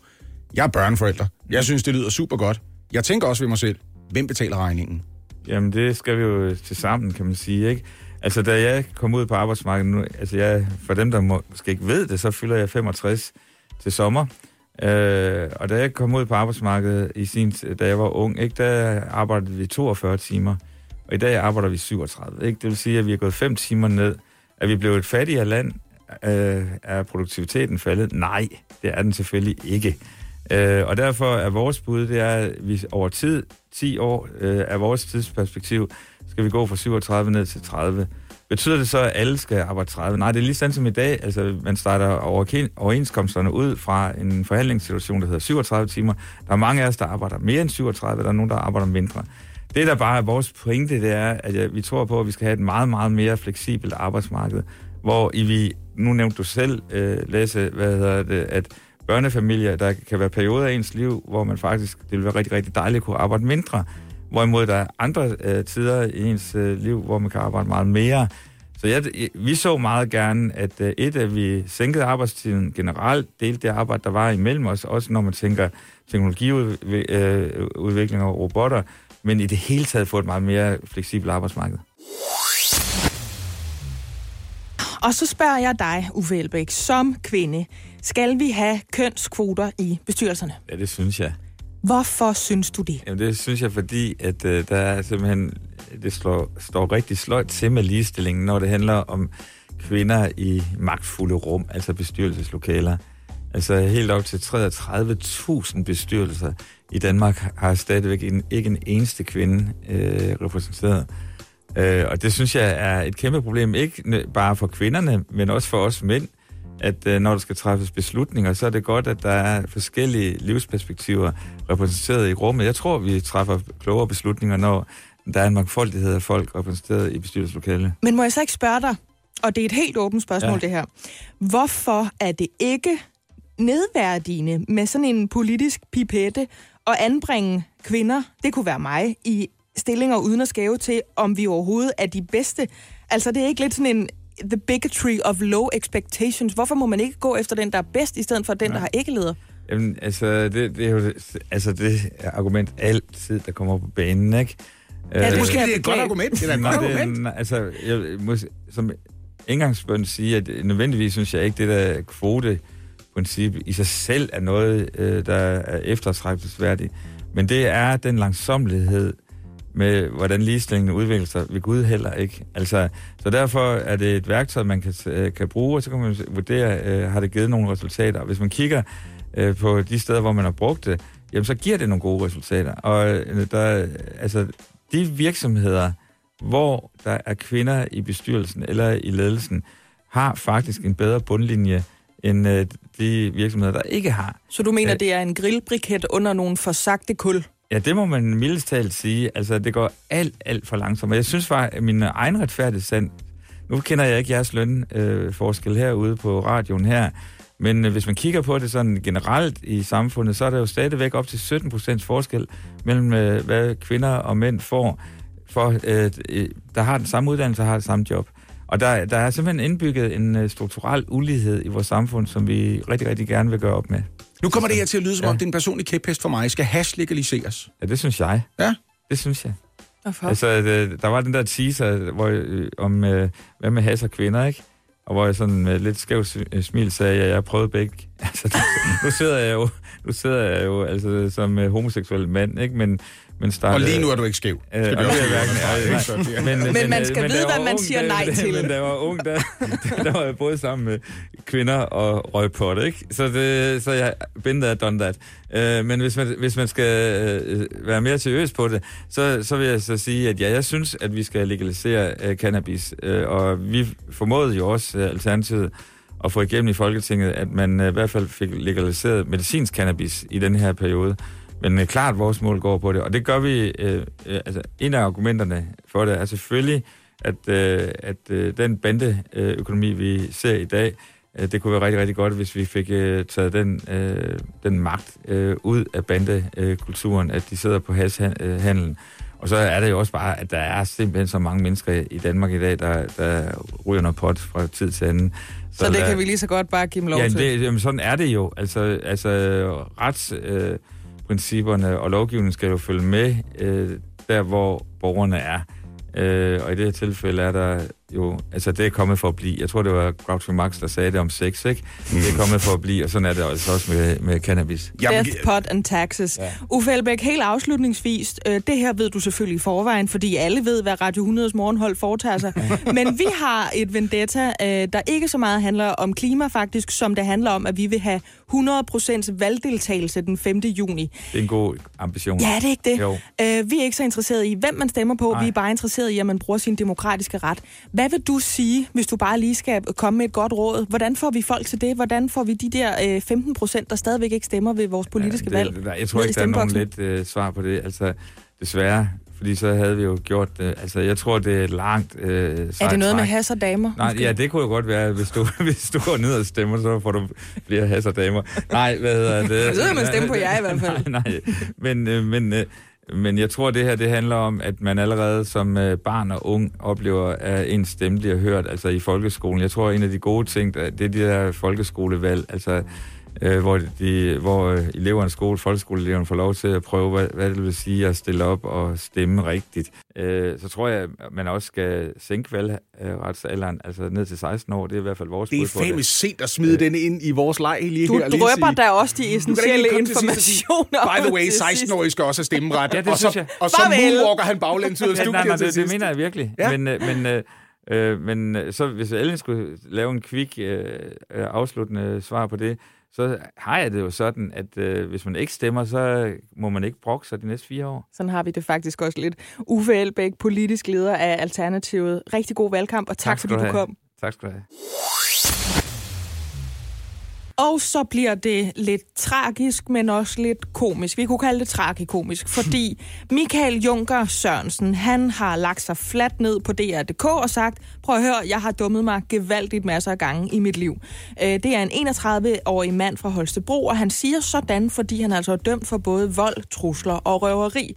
Jeg er børneforælder. Jeg synes, det lyder super godt. Jeg tænker også ved mig selv, hvem betaler regningen? Jamen, det skal vi jo til sammen, kan man sige, ikke? Altså, da jeg kom ud på arbejdsmarkedet nu, altså jeg, for dem, der måske ikke ved det, så fylder jeg 65 til sommer. Øh, og da jeg kom ud på arbejdsmarkedet, i sin, da jeg var ung, ikke, der arbejdede vi 42 timer. Og i dag arbejder vi 37. Ikke? Det vil sige, at vi er gået 5 timer ned. Er vi blevet et fattigere land? Øh, er produktiviteten faldet? Nej, det er den selvfølgelig ikke. Øh, og derfor er vores bud, det er, at vi over tid, 10 år øh, af vores tidsperspektiv, skal vi gå fra 37 ned til 30. Betyder det så, at alle skal arbejde 30? Nej, det er lige sådan som i dag. Altså, man starter overenskomsterne ud fra en forhandlingssituation, der hedder 37 timer. Der er mange af os, der arbejder mere end 37, der er nogen, der arbejder mindre. Det, der bare er vores pointe, det er, at vi tror på, at vi skal have et meget, meget mere fleksibelt arbejdsmarked, hvor i vi, nu nævnte du selv, øh, Lasse, hvad hedder det, at børnefamilier, der kan være perioder af ens liv, hvor man faktisk, det vil være rigtig, rigtig dejligt at kunne arbejde mindre. Hvorimod der er andre øh, tider i ens øh, liv, hvor man kan arbejde meget mere. Så jeg, vi så meget gerne, at øh, et, at vi sænkede arbejdstiden generelt, delte det arbejde, der var imellem os, også når man tænker teknologiudvikling øh, og robotter, men i det hele taget få et meget mere fleksibelt arbejdsmarked. Og så spørger jeg dig, Uffe Elbæk, som kvinde, skal vi have kønskvoter i bestyrelserne? Ja, det synes jeg. Hvorfor synes du det? Jamen, det synes jeg, fordi at øh, der er simpelthen, det slår, står rigtig sløjt til med ligestillingen, når det handler om kvinder i magtfulde rum, altså bestyrelseslokaler. Altså helt op til 33.000 bestyrelser i Danmark har stadigvæk en, ikke en eneste kvinde øh, repræsenteret. Øh, og det synes jeg er et kæmpe problem, ikke bare for kvinderne, men også for os mænd, at øh, når der skal træffes beslutninger, så er det godt, at der er forskellige livsperspektiver repræsenteret i rummet. Jeg tror, vi træffer klogere beslutninger, når der er en mangfoldighed af folk repræsenteret i bestyrelseslokalet. Men må jeg så ikke spørge dig, og det er et helt åbent spørgsmål ja. det her. Hvorfor er det ikke nedværdigende med sådan en politisk pipette at anbringe kvinder, det kunne være mig, i stillinger uden at skæve til, om vi overhovedet er de bedste? Altså det er ikke lidt sådan en the bigotry of low expectations. Hvorfor må man ikke gå efter den, der er bedst, i stedet for den, der har ikke leder? Jamen, altså, det, det er jo det- altså, det er argument altid, der kommer på banen, ikke? Ja, det Øh, måske det er et godt argument. Det er et godt Nej, argument. Det, altså, jeg må som indgangsbøn sige, at nødvendigvis synes jeg ikke, det der princip i sig selv er noget, øh, der er eftertragtelsesværdigt. Men det er den langsomlighed med, hvordan ligestillingen udvikler sig ved Gud heller ikke. Altså, så derfor er det et værktøj, man kan, øh, kan bruge, og så kan man vurdere, øh, har det givet nogle resultater. Hvis man kigger øh, på de steder, hvor man har brugt det, jamen så giver det nogle gode resultater. Og øh, der, altså, de virksomheder, hvor der er kvinder i bestyrelsen eller i ledelsen, har faktisk en bedre bundlinje end øh, de virksomheder, der ikke har. Så du mener, Øh, det er en grillbriket under nogle forsagte kul? Ja, det må man mildest talt sige. Altså, det går alt, alt for langsomt. Og jeg synes faktisk, at min egen retfærdighed sand... Nu kender jeg ikke jeres lønforskel øh, forskel herude på radioen her, men øh, hvis man kigger på det sådan generelt i samfundet, så er der jo stadigvæk op til 17 procents forskel mellem, øh, hvad kvinder og mænd får, for, øh, øh, der har den samme uddannelse og har det samme job. Og der, der er simpelthen indbygget en øh, strukturel ulighed i vores samfund, som vi rigtig, rigtig gerne vil gøre op med. Nu kommer det her til at lyde, som Ja. om det er en personlig kæphest for mig. Skal hash legaliseres? Ja, det synes jeg. Ja. Det synes jeg. Hvorfor? Altså, det, der var den der teaser hvor, øh, om, øh, hvad med has og kvinder, ikke? Og hvor jeg sådan med lidt skæv s- øh, smil sagde, at jeg prøvede begge. Altså, nu sidder jeg jo, nu sidder jeg jo altså, som øh, homoseksuel mand, ikke? Men, men startede, Og lige nu er du ikke skæv. Øh, jeg hverken- er- men, Men man øh, skal da vide, hvad man siger der- nej til. Men da jeg var ung, der, der var jeg både sammen med kvinder og røg på det, ikke? Så, det, så jeg been there, done that. Uh, men hvis man, hvis man skal uh, være mere seriøs på det, så, så vil jeg så sige, at ja, jeg synes, at vi skal legalisere uh, cannabis. Uh, og vi formåede jo også uh, Alternativet at få igennem i Folketinget, at man uh, i hvert fald fik legaliseret medicinsk cannabis i den her periode. Men øh, klart, vores mål går på det, og det gør vi, øh, øh, altså en af argumenterne for det er selvfølgelig, at, øh, at øh, den bandeøkonomi, vi ser i dag, øh, det kunne være rigtig, rigtig godt, hvis vi fik øh, taget den, øh, den magt øh, ud af bandekulturen, at de sidder på hashandlen. Og så er det jo også bare, at der er simpelthen så mange mennesker i Danmark i dag, der, der ryger noget pot fra tid til anden. Så, så det lad- kan vi lige så godt bare give dem lov ja, til. det, jamen, sådan er det jo. Altså, altså retsprincipperne øh, principperne og lovgivningen skal jo følge med øh, der, hvor borgerne er. Øh, og i det her tilfælde er der jo, altså det er kommet for at blive. Jeg tror, det var Groucho Marx, der sagde det om sex, ikke? Det er kommet for at blive, og sådan er det altså også med, med cannabis. Death, pot and taxes. Ja. Uffe Elbæk, helt afslutningsvis, øh, det her ved du selvfølgelig i forvejen, fordi alle ved, hvad Radio 100's morgenhold foretager sig. Men vi har et vendetta, øh, der ikke så meget handler om klima faktisk, som det handler om, at vi vil have 100% valgdeltagelse den 5. juni. Det er en god ambition. Ja, det er ikke det. Jo. Øh, vi er ikke så interesserede i, hvem man stemmer på. Nej. Vi er bare interesserede i, at man bruger sin demokratiske ret. Hvad vil du sige, hvis du bare lige skal komme med et godt råd? Hvordan får vi folk til det? Hvordan får vi de der øh, 15 procent, der stadigvæk ikke stemmer ved vores politiske Ja, valg? det, jeg tror ikke, der er nogen let øh, svar på det. Altså, desværre. Fordi så havde vi jo gjort det. Altså, jeg tror, det er et langt øh, Er det noget med træk. has og damer? Nej, måske? ja, det kunne jo godt være, hvis du, hvis du går ned og stemmer, så får du flere hasser damer. Nej, hvad hedder det? Så kan man stemme på jer i hvert fald. Nej, nej. Men, øh, men, øh, men jeg tror, det her det handler om, at man allerede som øh, barn og ung oplever, at ens stemme bliver hørt, altså i folkeskolen. Jeg tror, en af de gode ting, det er de der folkeskolevalg, altså øh, hvor, de, hvor øh, eleverne, skole, folkeskoleeleverne får lov til at prøve, hvad, hvad det vil sige at stille op og stemme rigtigt. Øh, så tror jeg, at man også skal sænke valgretsalderen, altså ned til 16 år. Det er i hvert fald vores Det bud er på det. fandme sent at smide den ind i vores leg lige Du her. lige drøber da også de Du essentielle informationer. By the way, til sidst. 16-årige skal også have stemmeret. Ja, det og så, synes jeg. Og så moonwalker han baglæns ud af Ja, studiet nej, nej, til det, det mener jeg virkelig. Ja. Men, øh, men, øh, øh, men øh, så hvis Ellen skulle lave en kvik øh, øh, afsluttende svar på det, så har jeg det jo sådan, at øh, hvis man ikke stemmer, så må man ikke brokke sig de næste fire år. Sådan har vi det faktisk også lidt. Uffe Elbæk, politisk leder af Alternativet. Rigtig god valgkamp, og tak, tak fordi du have. kom. Tak skal du have. Og så bliver det lidt tragisk, men også lidt komisk. Vi kunne kalde det tragikomisk, fordi Michael Junker Sørensen, han har lagt sig fladt ned på DR.dk og sagt, prøv at høre, jeg har dummet mig gevaldigt masser af gange i mit liv. Øh, Det er en 31-årig mand fra Holstebro, og han siger sådan, fordi han altså er dømt for både vold, trusler og røveri.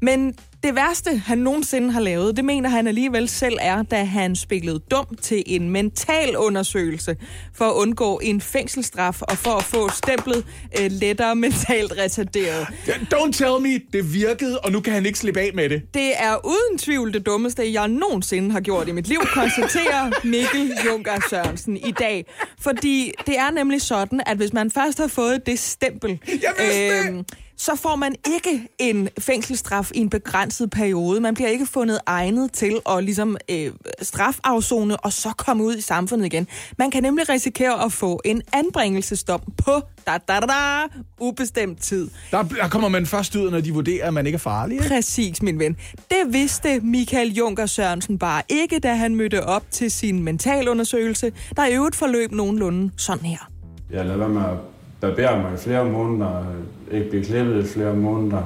Men det værste, han nogensinde har lavet, det mener han alligevel selv er, da han spillede dum til en mental undersøgelse for at undgå en fængselsstraf og for at få stemplet øh, lettere mentalt retarderet. Don't tell me, det virkede, og nu kan han ikke slippe af med det. Det er uden tvivl det dummeste, jeg nogensinde har gjort i mit liv, konstaterer Mikkel Junker Sørensen i dag. Fordi det er nemlig sådan, at hvis man først har fået det stempel, øhm, så får man ikke en fængselsstraf i en begrænset periode. Man bliver ikke fundet egnet til at ligesom, øh, strafafzone og så komme ud i samfundet igen. Man kan nemlig risikere at få en anbringelsesdom på da, da, da, da, ubestemt tid. Der, der kommer man først ud, når de vurderer, at man ikke er farlig. Ikke? Præcis, min ven. Det vidste Michael Junker Sørensen bare ikke, da han mødte op til sin mentalundersøgelse, der i øvrigt forløb nogenlunde sådan her. Jeg lader være med at barbere mig i flere måneder, ikke blive klippet i flere måneder,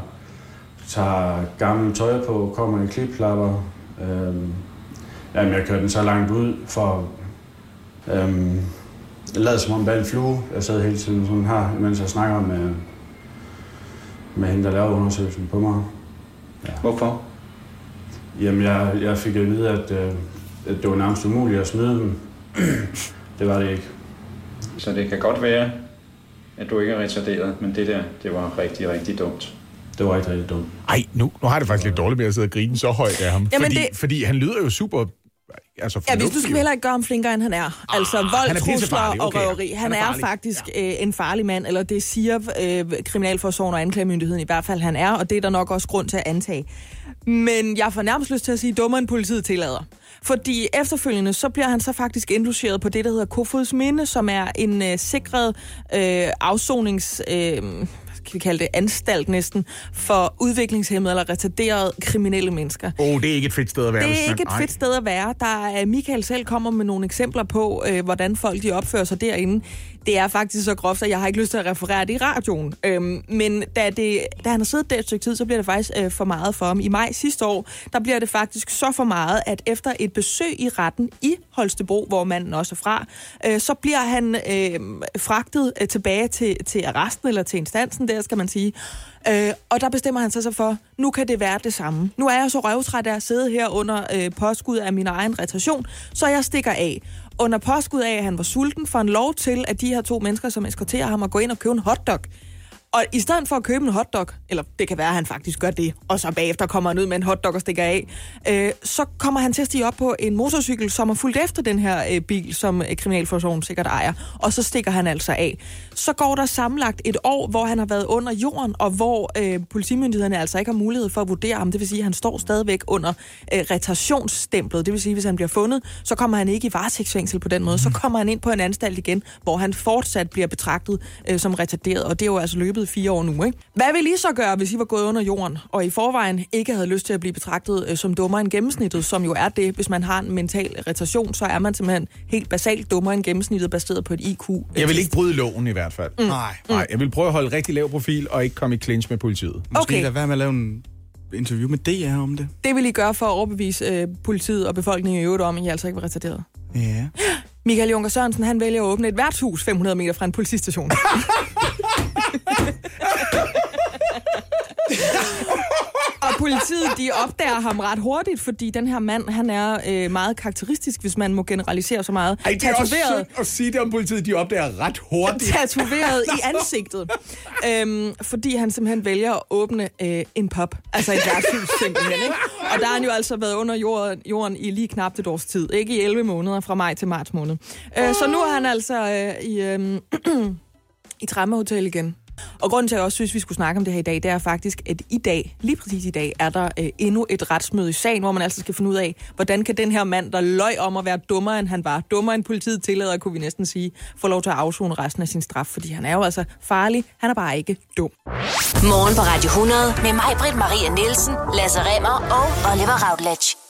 tager gammel tøj på, kommer i klipklapper. Øhm, jamen, jeg kørte den så langt ud for øhm, jeg lavede som om det er en flue. Jeg sad hele tiden sådan her, mens jeg snakker med, med hende, der lavede undersøgelsen på mig. Ja. Hvorfor? Jamen, jeg, jeg fik at vide, at, øh, at det var nærmest umuligt at smide dem. det var det ikke. Så det kan godt være, at du ikke er retarderet, men det der, det var rigtig, rigtig dumt. Det var rigtig, rigtig dumt. Ej, nu, nu har jeg det faktisk lidt dårligt med at sidde og grine så højt af ham. Jamen, fordi, det- fordi han lyder jo super altså, Ja, hvis du skal heller ikke gøre ham flinkere, end han er. Altså vold, er trusler pissefarlig, og okay. røveri. Han, Han er er, farlig. faktisk øh, en farlig mand, eller det siger øh, Kriminalforsorgen og Anklagemyndigheden i hvert fald, han er, og det er der nok også grund til at antage. Men jeg får nærmest lyst til at sige, dummere end politiet tillader. Fordi efterfølgende, så bliver han så faktisk indlogeret på det, der hedder Kofods Minde, som er en øh, sikret øh, afsonings... Øh, kan vi kalde det, anstalt næsten, for udviklingshemmede eller retarderede kriminelle mennesker. Åh, oh, det er ikke et fedt sted at være. Det er ikke et fedt sted at være. Der er, Michael selv kommer med nogle eksempler på, øh, hvordan folk de opfører sig derinde. Det er faktisk så groft, at jeg har ikke lyst til at referere det i radioen. Øhm, men da, det, da han har siddet der et stykke tid, så bliver det faktisk øh, for meget for ham. I maj sidste år, der bliver det faktisk så for meget, at efter et besøg i retten i Holstebro, hvor manden også er fra, øh, så bliver han øh, fragtet øh, tilbage til, til arresten, eller til instansen der, skal man sige. Øh, og der bestemmer han sig så for, nu kan det være det samme. Nu er jeg så røvtræt af at sidde her under øh, påskud af min egen retation, så jeg stikker af. Under påskud af, at han var sulten, får han lov til, at de her to mennesker, som eskorterer ham, at gå ind og købe en hotdog. Og i stedet for at købe en hotdog, eller det kan være, at han faktisk gør det, og så bagefter kommer han ud med en hotdog og stikker af, øh, så kommer han til at stige op på en motorcykel, som er fulgt efter den her øh, bil, som øh, Kriminalforsorgen sikkert ejer, og så stikker han altså af. Så går der sammenlagt et år, hvor han har været under jorden, og hvor øh, politimyndighederne altså ikke har mulighed for at vurdere ham. Det vil sige, at han står stadigvæk under øh, retationsstemplet. Det vil sige, at hvis han bliver fundet, så kommer han ikke i varetægtsfængsel på den måde. Så kommer han ind på en anstalt igen, hvor han fortsat bliver betragtet øh, som retarderet, og det er jo altså løbet fire år nu. Ikke? Hvad vil I så gøre, hvis I var gået under jorden, og i forvejen ikke havde lyst til at blive betragtet øh, som dummere end gennemsnittet, som jo er det, hvis man har en mental retardation, så er man simpelthen helt basalt dummere end gennemsnittet, baseret på et IQ. Jeg vil ikke bryde loven i hvert fald. Mm. Nej. Nej, jeg vil prøve at holde rigtig lav profil og ikke komme i clinch med politiet. Måske Okay. lade være med at lave en interview med DR om det. Det vil I gøre for at overbevise øh, politiet og befolkningen i øvrigt om, at I altså ikke var retarderet. Ja. Michael Junker Sørensen, han vælger at åbne et værtshus 500 meter fra en politistation. og politiet, de opdager ham ret hurtigt, fordi den her mand, han er øh, meget karakteristisk, hvis man må generalisere så meget. Ej, det er også Tatoveret- synd at sige det om politiet, de opdager ret hurtigt. tatoveret i ansigtet. Øhm, fordi han simpelthen vælger at åbne øh, en pub. Altså et værtshus simpelthen. Ikke? Og der har han jo altså været under jorden, jorden i lige knap et års tid. Ikke i 11 måneder, fra maj til marts måned. Øh, så nu er han altså øh, i, øh, i Tramme Hotel igen. Og grunden til, at jeg også synes, vi skulle snakke om det her i dag, det er faktisk, at i dag, lige præcis i dag, er der øh, endnu et retsmøde i sagen, hvor man altså skal finde ud af, hvordan kan den her mand, der løj om at være dummere, end han var, dummere end politiet tillader, kunne vi næsten sige, få lov til at afzone resten af sin straf, fordi han er jo altså farlig, han er bare ikke dum. Morgen på Radio 100 med mig, Britt Maria Nielsen, Lasse Remmer og Oliver Routledge.